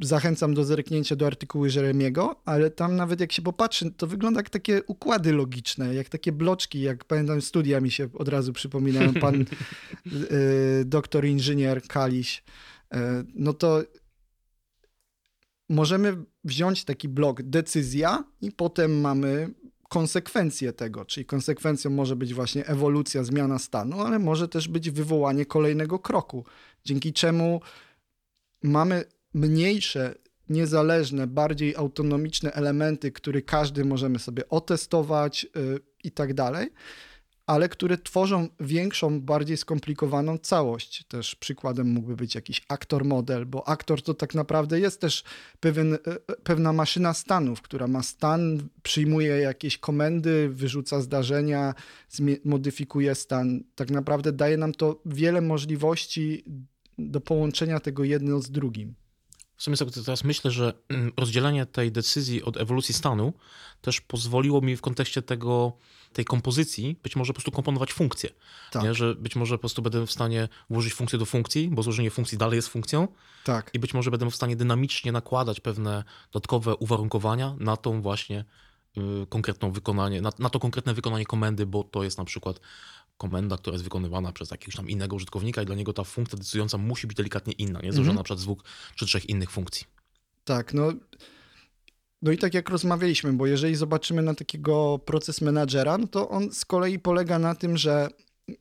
zachęcam do zerknięcia do artykułu Jeremiego, ale tam nawet jak się popatrzy, to wygląda jak takie układy logiczne, jak takie bloczki, jak pamiętam studia mi się od razu przypominają, pan [LAUGHS] y, doktor inżynier Kaliś, y, no to możemy wziąć taki blok decyzja i potem mamy konsekwencje tego, czyli konsekwencją może być właśnie ewolucja, zmiana stanu, ale może też być wywołanie kolejnego kroku, dzięki czemu mamy mniejsze, niezależne, bardziej autonomiczne elementy, które każdy możemy sobie otestować yy, i tak dalej, ale które tworzą większą, bardziej skomplikowaną całość. Też przykładem mógłby być jakiś aktor model, bo aktor to tak naprawdę jest też pewien, y, pewna maszyna stanów, która ma stan, przyjmuje jakieś komendy, wyrzuca zdarzenia, modyfikuje stan. Tak naprawdę daje nam to wiele możliwości do połączenia tego jedno z drugim. W sumie sobie teraz myślę, że mm, rozdzielenie tej decyzji od ewolucji stanu też pozwoliło mi w kontekście tego, tej kompozycji być może po prostu komponować funkcje. Tak. Nie? Że być może po prostu będę w stanie włożyć funkcję do funkcji, bo złożenie funkcji dalej jest funkcją. Tak. I być może będę w stanie dynamicznie nakładać pewne dodatkowe uwarunkowania na tą właśnie y, konkretną wykonanie, na, na to konkretne wykonanie komendy, bo to jest na przykład komenda, która jest wykonywana przez jakiegoś tam innego użytkownika i dla niego ta funkcja decydująca musi być delikatnie inna, nie? Złożona mhm. na przykład z dwóch czy trzech innych funkcji. Tak, no... No i tak jak rozmawialiśmy, bo jeżeli zobaczymy na takiego proces menadżera, no to on z kolei polega na tym, że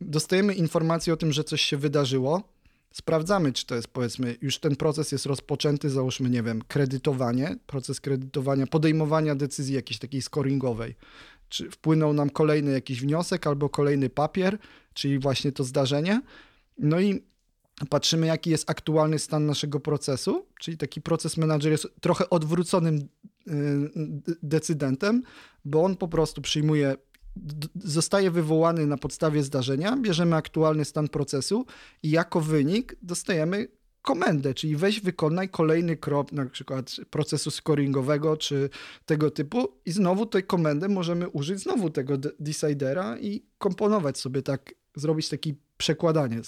dostajemy informację o tym, że coś się wydarzyło, sprawdzamy, czy to jest powiedzmy, już ten proces jest rozpoczęty, załóżmy, nie wiem, kredytowanie, proces kredytowania, podejmowania decyzji jakiejś takiej scoringowej czy wpłynął nam kolejny jakiś wniosek albo kolejny papier, czyli właśnie to zdarzenie. No i patrzymy, jaki jest aktualny stan naszego procesu, czyli taki proces manager jest trochę odwróconym y, decydentem, bo on po prostu przyjmuje, zostaje wywołany na podstawie zdarzenia, bierzemy aktualny stan procesu i jako wynik dostajemy komendę, czyli weź wykonaj kolejny krok, na przykład procesu scoringowego czy tego typu i znowu tej komendę możemy użyć znowu tego decidera i komponować sobie tak, zrobić taki przekładanie,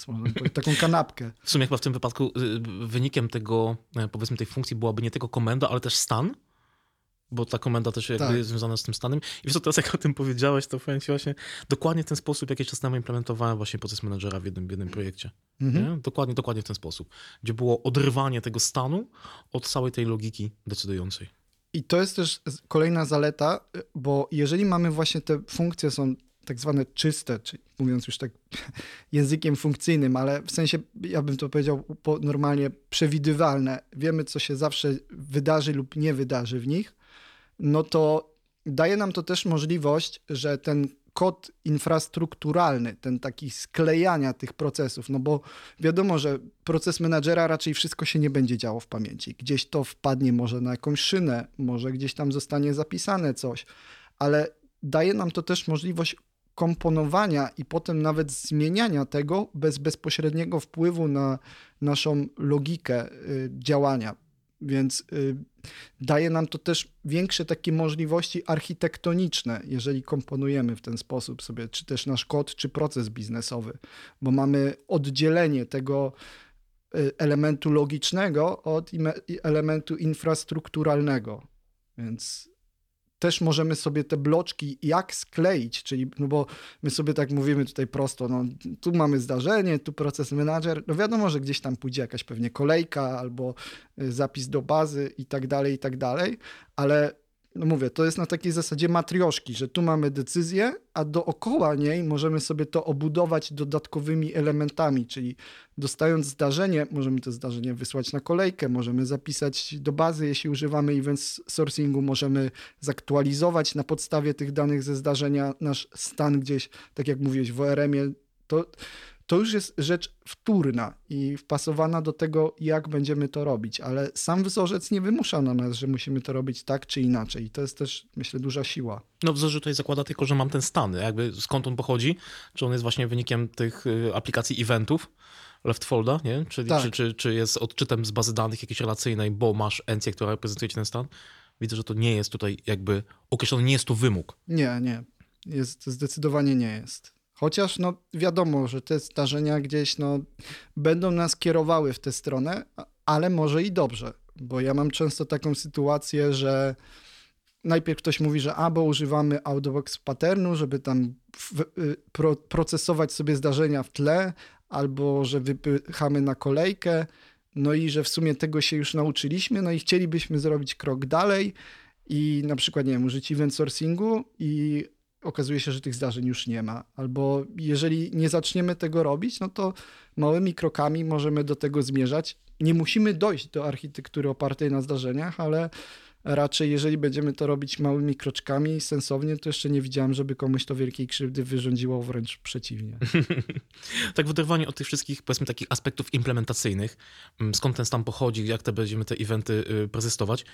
taką kanapkę. W sumie chyba w tym wypadku y, wynikiem tego, e, powiedzmy tej funkcji byłaby nie tylko komenda, ale też stan, bo ta komenda też jakby Tak. jest związana z tym stanem. I wiesz co, teraz jak o tym powiedziałeś, to powiem ci właśnie dokładnie w ten sposób jakiś czas temu implementowałem właśnie proces menedżera w jednym, w jednym projekcie. Mhm. Nie? Dokładnie, dokładnie w ten sposób. Gdzie było odrywanie tego stanu od całej tej logiki decydującej. I to jest też kolejna zaleta, bo jeżeli mamy właśnie te funkcje są tak zwane czyste, czyli mówiąc już tak [LAUGHS] językiem funkcyjnym, ale w sensie, ja bym to powiedział po, normalnie przewidywalne, wiemy co się zawsze wydarzy lub nie wydarzy w nich, no to daje nam to też możliwość, że ten kod infrastrukturalny, ten taki sklejania tych procesów, no bo wiadomo, że proces menadżera raczej wszystko się nie będzie działo w pamięci. Gdzieś to wpadnie może na jakąś szynę, może gdzieś tam zostanie zapisane coś, ale daje nam to też możliwość komponowania i potem nawet zmieniania tego bez bezpośredniego wpływu na naszą logikę y, działania. Więc y, daje nam to też większe takie możliwości architektoniczne, jeżeli komponujemy w ten sposób sobie, czy też nasz kod, czy proces biznesowy, bo mamy oddzielenie tego y, elementu logicznego od elementu infrastrukturalnego. Więc też możemy sobie te bloczki jak skleić, czyli, no bo my sobie tak mówimy tutaj prosto, no tu mamy zdarzenie, tu proces menadżer, no wiadomo, że gdzieś tam pójdzie jakaś pewnie kolejka albo y, zapis do bazy i tak dalej, i tak dalej, ale no mówię, to jest na takiej zasadzie matrioszki, że tu mamy decyzję, a dookoła niej możemy sobie to obudować dodatkowymi elementami, czyli dostając zdarzenie, możemy to zdarzenie wysłać na kolejkę, możemy zapisać do bazy, jeśli używamy event sourcingu, możemy zaktualizować na podstawie tych danych ze zdarzenia nasz stan gdzieś, tak jak mówiłeś, w ORM-ie, to, to już jest rzecz wtórna i wpasowana do tego, jak będziemy to robić, ale sam wzorzec nie wymusza na nas, że musimy to robić tak czy inaczej. I to jest też, myślę, duża siła. No wzór tutaj zakłada tylko, że mam ten stan. Jakby skąd on pochodzi? Czy on jest właśnie wynikiem tych y, aplikacji eventów? Left folda, nie? Czyli Tak. czy, czy, czy jest odczytem z bazy danych jakiejś relacyjnej, bo masz encję, która reprezentuje ten stan? Widzę, że to nie jest tutaj jakby określony, nie jest to wymóg. Nie, nie. Jest, zdecydowanie nie jest. Chociaż no, wiadomo, że te zdarzenia gdzieś no, będą nas kierowały w tę stronę, ale może i dobrze, bo ja mam często taką sytuację, że najpierw ktoś mówi, że albo używamy outbox patternu, żeby tam w, y, pro, procesować sobie zdarzenia w tle, albo że wypychamy na kolejkę, no i że w sumie tego się już nauczyliśmy, no i chcielibyśmy zrobić krok dalej i na przykład, nie wiem, użyć event sourcingu i okazuje się, że tych zdarzeń już nie ma. Albo jeżeli nie zaczniemy tego robić, no to małymi krokami możemy do tego zmierzać. Nie musimy dojść do architektury opartej na zdarzeniach, ale raczej jeżeli będziemy to robić małymi kroczkami, sensownie, to jeszcze nie widziałem, żeby komuś to wielkiej krzywdy wyrządziło, wręcz przeciwnie. [LAUGHS] tak w oderwaniu od tych wszystkich, powiedzmy, takich aspektów implementacyjnych, mm, skąd ten stan pochodzi, jak te będziemy te eventy y, prezystować,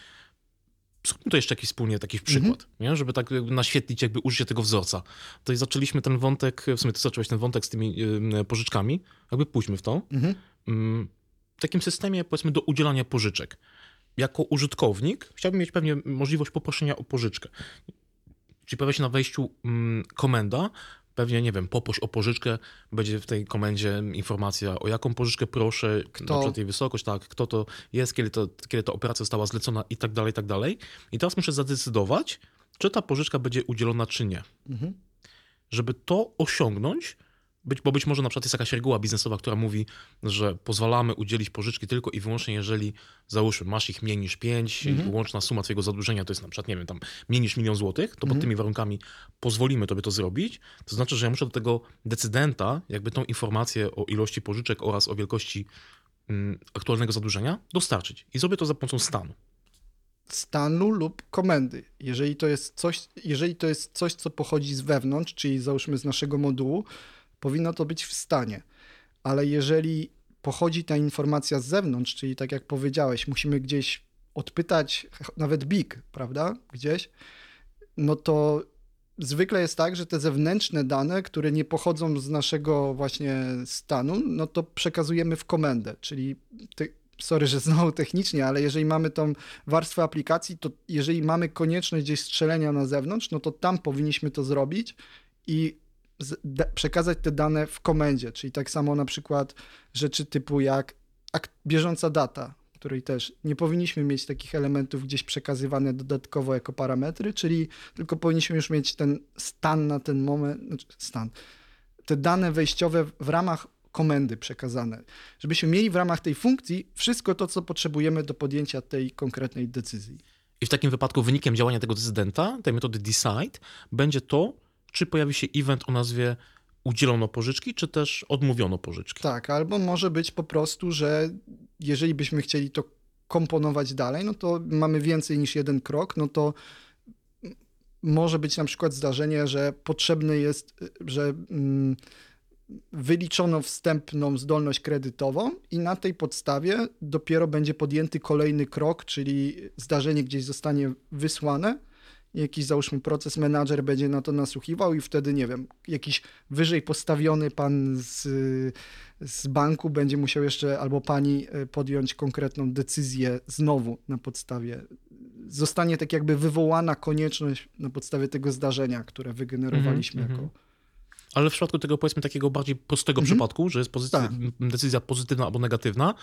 zróbmy to jeszcze jakiś wspólnie taki przykład, nie? żeby tak jakby naświetlić jakby użycie tego wzorca. Tutaj zaczęliśmy ten wątek, w sumie ty zacząłeś ten wątek z tymi y, pożyczkami, jakby pójdźmy w to. Mhm. Mm, w takim systemie, powiedzmy, do udzielania pożyczek. Jako użytkownik chciałbym mieć pewnie możliwość poproszenia o pożyczkę. Czyli pojawia się na wejściu mm, komenda, pewnie, nie wiem, poproś o pożyczkę, będzie w tej komendzie informacja, o jaką pożyczkę proszę, Kto? na przykład jej wysokość, tak, kto to jest, kiedy, to, kiedy ta operacja została zlecona i tak dalej, i tak dalej. I teraz muszę zadecydować, czy ta pożyczka będzie udzielona, czy nie. Mhm. Żeby to osiągnąć, być, bo być może na przykład jest jakaś reguła biznesowa, która mówi, że pozwalamy udzielić pożyczki tylko i wyłącznie, jeżeli załóżmy, masz ich mniej niż 5 Mhm. łączna suma twojego zadłużenia to jest na przykład, nie wiem, tam mniej niż milion złotych, to pod Mhm. tymi warunkami pozwolimy tobie to zrobić. To znaczy, że ja muszę do tego decydenta jakby tą informację o ilości pożyczek oraz o wielkości mm, aktualnego zadłużenia dostarczyć. I zrobię to za pomocą stanu. stanu lub komendy. Jeżeli to jest coś, jeżeli to jest coś, co pochodzi z wewnątrz, czyli załóżmy z naszego modułu, powinno to być w stanie. Ale jeżeli pochodzi ta informacja z zewnątrz, czyli tak jak powiedziałeś, musimy gdzieś odpytać nawet BIG, prawda? Gdzieś, no to zwykle jest tak, że te zewnętrzne dane, które nie pochodzą z naszego właśnie stanu, no to przekazujemy w komendę, czyli ty, sorry, że znowu technicznie, ale jeżeli mamy tą warstwę aplikacji, to jeżeli mamy konieczność gdzieś strzelenia na zewnątrz, no to tam powinniśmy to zrobić i przekazać te dane w komendzie, czyli tak samo na przykład rzeczy typu jak ak- bieżąca data, której też nie powinniśmy mieć takich elementów gdzieś przekazywane dodatkowo jako parametry, czyli tylko powinniśmy już mieć ten stan na ten moment, znaczy stan, te dane wejściowe w ramach komendy przekazane, żebyśmy mieli w ramach tej funkcji wszystko to, co potrzebujemy do podjęcia tej konkretnej decyzji. I w takim wypadku wynikiem działania tego decydenta, tej metody decide, będzie to, czy pojawi się event o nazwie udzielono pożyczki, czy też odmówiono pożyczki. Tak, albo może być po prostu, że jeżeli byśmy chcieli to komponować dalej, no to mamy więcej niż jeden krok, no to może być na przykład zdarzenie, że potrzebne jest, że mm, wyliczono wstępną zdolność kredytową i na tej podstawie dopiero będzie podjęty kolejny krok, czyli zdarzenie gdzieś zostanie wysłane jakiś załóżmy proces menadżer będzie na to nasłuchiwał i wtedy, nie wiem, jakiś wyżej postawiony pan z, z banku będzie musiał jeszcze albo pani e, podjąć konkretną decyzję znowu na podstawie. Zostanie tak jakby wywołana konieczność na podstawie tego zdarzenia, które wygenerowaliśmy mm -hmm, jako ale w przypadku tego powiedzmy takiego bardziej prostego mhm. przypadku, że jest pozycja, tak. decyzja pozytywna albo negatywna,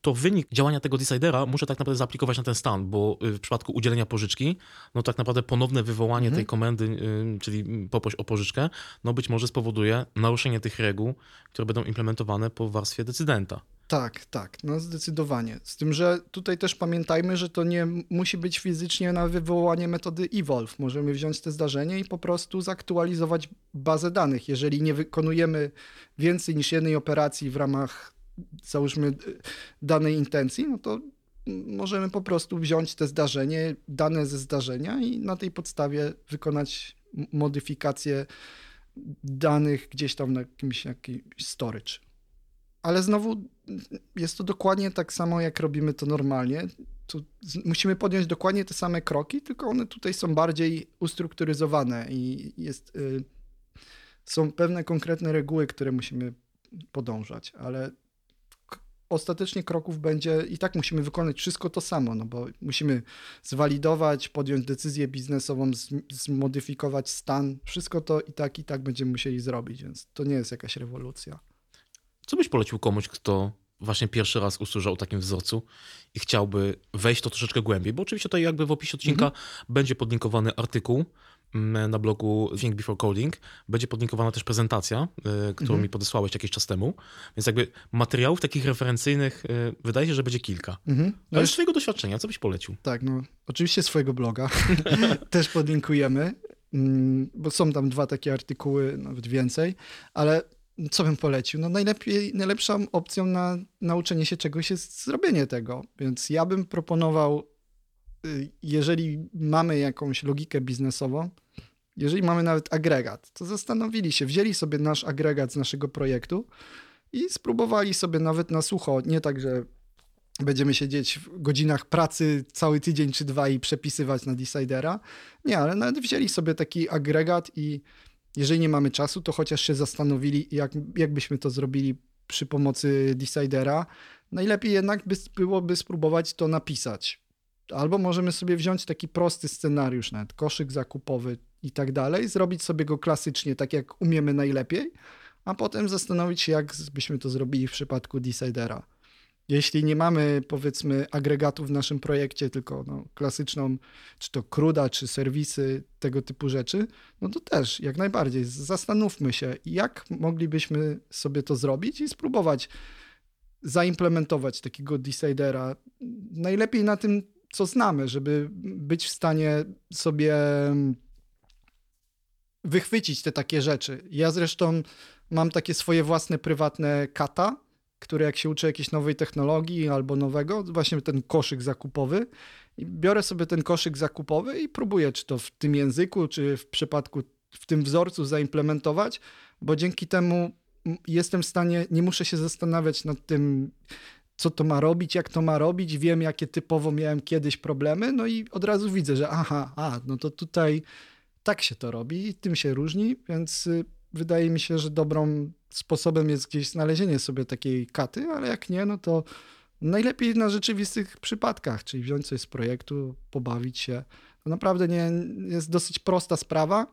to wynik działania tego decidera muszę tak naprawdę zaaplikować na ten stan, bo y, w przypadku udzielenia pożyczki, no tak naprawdę ponowne wywołanie mhm. tej komendy, y, czyli poproś o pożyczkę, no być może spowoduje naruszenie tych reguł, które będą implementowane po warstwie decydenta. Tak, tak, no zdecydowanie. Z tym, że tutaj też pamiętajmy, że to nie musi być fizycznie na wywołanie metody evolve. Możemy wziąć te zdarzenie i po prostu zaktualizować bazę danych. Jeżeli nie wykonujemy więcej niż jednej operacji w ramach, załóżmy, danej intencji, no to możemy po prostu wziąć te zdarzenie, dane ze zdarzenia i na tej podstawie wykonać modyfikację danych gdzieś tam na jakimś, jakimś storage. Ale znowu jest to dokładnie tak samo, jak robimy to normalnie. Tu musimy podjąć dokładnie te same kroki, tylko one tutaj są bardziej ustrukturyzowane i jest, y, są pewne konkretne reguły, które musimy podążać, ale ostatecznie kroków będzie i tak musimy wykonać wszystko to samo, no bo musimy zwalidować, podjąć decyzję biznesową, zmodyfikować stan, wszystko to i tak i tak będziemy musieli zrobić, więc to nie jest jakaś rewolucja. Co byś polecił komuś, kto właśnie pierwszy raz usłyszał o takim wzorcu i chciałby wejść to troszeczkę głębiej? Bo oczywiście tutaj jakby w opisie odcinka mhm. będzie podlinkowany artykuł mm, na blogu Think Before Coding. Będzie podlinkowana też prezentacja, y, którą mhm. mi podesłałeś jakiś czas temu. Więc jakby materiałów takich referencyjnych y, wydaje się, że będzie kilka. Mhm. No Ale z swojego doświadczenia, co byś polecił? Tak, no oczywiście swojego bloga [LAUGHS] też podlinkujemy, mm, bo są tam dwa takie artykuły, nawet więcej, ale co bym polecił? No najlepiej, najlepszą opcją na nauczenie się czegoś jest zrobienie tego. Więc ja bym proponował, y, jeżeli mamy jakąś logikę biznesową, jeżeli mamy nawet agregat, to zastanowili się, wzięli sobie nasz agregat z naszego projektu i spróbowali sobie nawet na sucho, nie tak, że będziemy siedzieć w godzinach pracy cały tydzień czy dwa i przepisywać na Decidera. Nie, ale nawet wzięli sobie taki agregat i jeżeli nie mamy czasu, to chociaż się zastanowili, jak, jak byśmy to zrobili przy pomocy Decidera. Najlepiej jednak by, byłoby spróbować to napisać. Albo możemy sobie wziąć taki prosty scenariusz, nawet koszyk zakupowy i tak dalej, zrobić sobie go klasycznie, tak jak umiemy najlepiej, a potem zastanowić się, jak byśmy to zrobili w przypadku Decidera. Jeśli nie mamy, powiedzmy, agregatów w naszym projekcie, tylko no, klasyczną, czy to kruda, czy serwisy, tego typu rzeczy, no to też jak najbardziej zastanówmy się, jak moglibyśmy sobie to zrobić i spróbować zaimplementować takiego decidera. Najlepiej na tym, co znamy, żeby być w stanie sobie wychwycić te takie rzeczy. Ja zresztą mam takie swoje własne prywatne kata, który jak się uczy jakiejś nowej technologii albo nowego, właśnie ten koszyk zakupowy, i biorę sobie ten koszyk zakupowy i próbuję, czy to w tym języku, czy w przypadku, w tym wzorcu zaimplementować, bo dzięki temu jestem w stanie, nie muszę się zastanawiać nad tym, co to ma robić, jak to ma robić, wiem, jakie typowo miałem kiedyś problemy, no i od razu widzę, że aha, a, no to tutaj tak się to robi, tym się różni, więc y, wydaje mi się, że dobrą sposobem jest gdzieś znalezienie sobie takiej katy, ale jak nie, no to najlepiej na rzeczywistych przypadkach, czyli wziąć coś z projektu, pobawić się. To naprawdę nie jest dosyć prosta sprawa.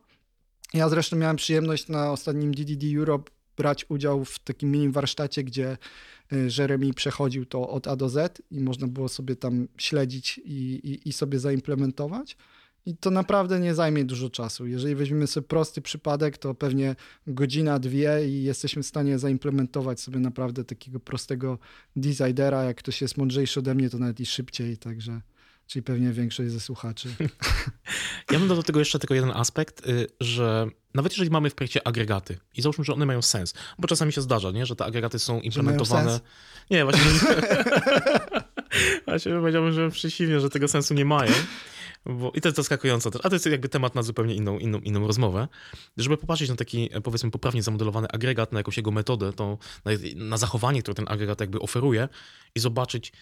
Ja zresztą miałem przyjemność na ostatnim DDD Europe brać udział w takim mini warsztacie, gdzie y, Jeremy przechodził to od A do Z i można było sobie tam śledzić i, i, i sobie zaimplementować. I to naprawdę nie zajmie dużo czasu. Jeżeli weźmiemy sobie prosty przypadek, to pewnie godzina, dwie i jesteśmy w stanie zaimplementować sobie naprawdę takiego prostego designera. Jak ktoś jest mądrzejszy ode mnie, to nawet i szybciej, także czyli pewnie większość ze słuchaczy. [LAUGHS] Ja bym dodał do tego jeszcze tylko jeden aspekt, y, że nawet jeżeli mamy w projekcie agregaty i załóżmy, że one mają sens, bo czasami się zdarza, nie, że te agregaty są implementowane. Nie, właśnie. [LAUGHS] [LAUGHS] właśnie powiedziałbym, że przeciwnie, że tego sensu nie mają. Bo, I to jest zaskakujące też, a to jest jakby temat na zupełnie inną, inną, inną rozmowę. Żeby popatrzeć na taki, powiedzmy, poprawnie zamodelowany agregat, na jakąś jego metodę, to na, na zachowanie, które ten agregat jakby oferuje i zobaczyć,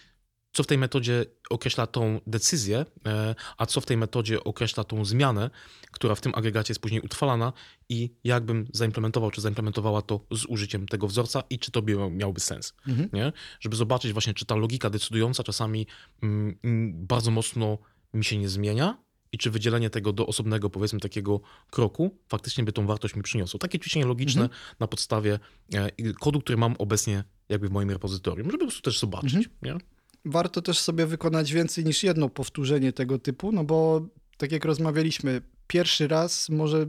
co w tej metodzie określa tą decyzję, e, a co w tej metodzie określa tą zmianę, która w tym agregacie jest później utrwalana i jakbym zaimplementował, czy zaimplementowała to z użyciem tego wzorca i czy to by miałby sens. Mhm. Nie? Żeby zobaczyć właśnie, czy ta logika decydująca czasami mm, mm, bardzo mocno mi się nie zmienia i czy wydzielenie tego do osobnego, powiedzmy, takiego kroku faktycznie by tą wartość mi przyniosło. Takie ćwiczenie logiczne mhm. na podstawie e, kodu, który mam obecnie jakby w moim repozytorium, żeby po prostu też zobaczyć. Mhm. Nie? warto też sobie wykonać więcej niż jedno powtórzenie tego typu, no bo tak jak rozmawialiśmy, pierwszy raz może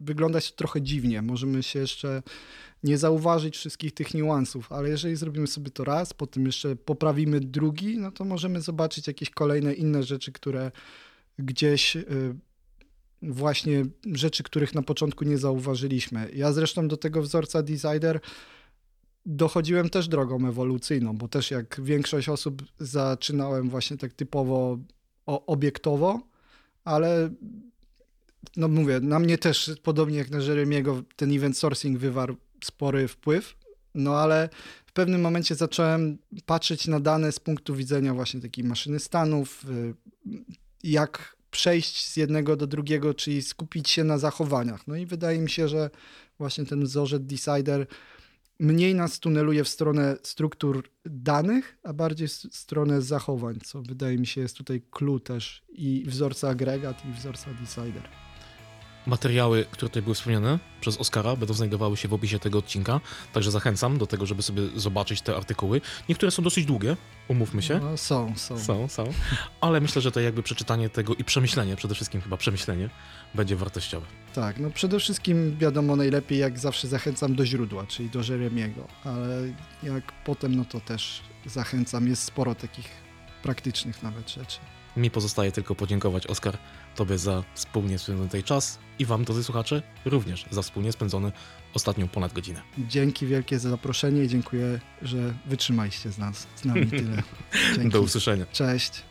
wyglądać trochę dziwnie, możemy się jeszcze nie zauważyć wszystkich tych niuansów, ale jeżeli zrobimy sobie to raz, potem jeszcze poprawimy drugi, no to możemy zobaczyć jakieś kolejne inne rzeczy, które gdzieś y, właśnie rzeczy, których na początku nie zauważyliśmy. Ja zresztą do tego wzorca Designer dochodziłem też drogą ewolucyjną, bo też jak większość osób zaczynałem właśnie tak typowo obiektowo, ale no mówię, na mnie też, podobnie jak na Jeremiego, ten event sourcing wywarł spory wpływ, no ale w pewnym momencie zacząłem patrzeć na dane z punktu widzenia właśnie takiej maszyny stanów, y, jak przejść z jednego do drugiego, czyli skupić się na zachowaniach. No i wydaje mi się, że właśnie ten wzorzec Decider mniej nas tuneluje w stronę struktur danych, a bardziej w stronę zachowań, co wydaje mi się jest tutaj clue też i wzorca agregat i wzorca decider. Materiały, które tutaj były wspomniane przez Oskara, będą znajdowały się w opisie tego odcinka, także zachęcam do tego, żeby sobie zobaczyć te artykuły. Niektóre są dosyć długie, umówmy się. No, są, są. Są, są. Ale myślę, że to jakby przeczytanie tego i przemyślenie, przede wszystkim chyba przemyślenie, będzie wartościowe. Tak, no przede wszystkim wiadomo najlepiej, jak zawsze zachęcam do źródła, czyli do Jeremiego, ale jak potem, no to też zachęcam. Jest sporo takich praktycznych nawet rzeczy. Mi pozostaje tylko podziękować, Oskar, Tobie za wspólnie spędzony tej czas i Wam, drodzy słuchacze, również za wspólnie spędzony ostatnią ponad godzinę. Dzięki wielkie za zaproszenie i dziękuję, że wytrzymaliście z nas, z nami tyle. [LAUGHS] Dzięki. Do usłyszenia. Cześć.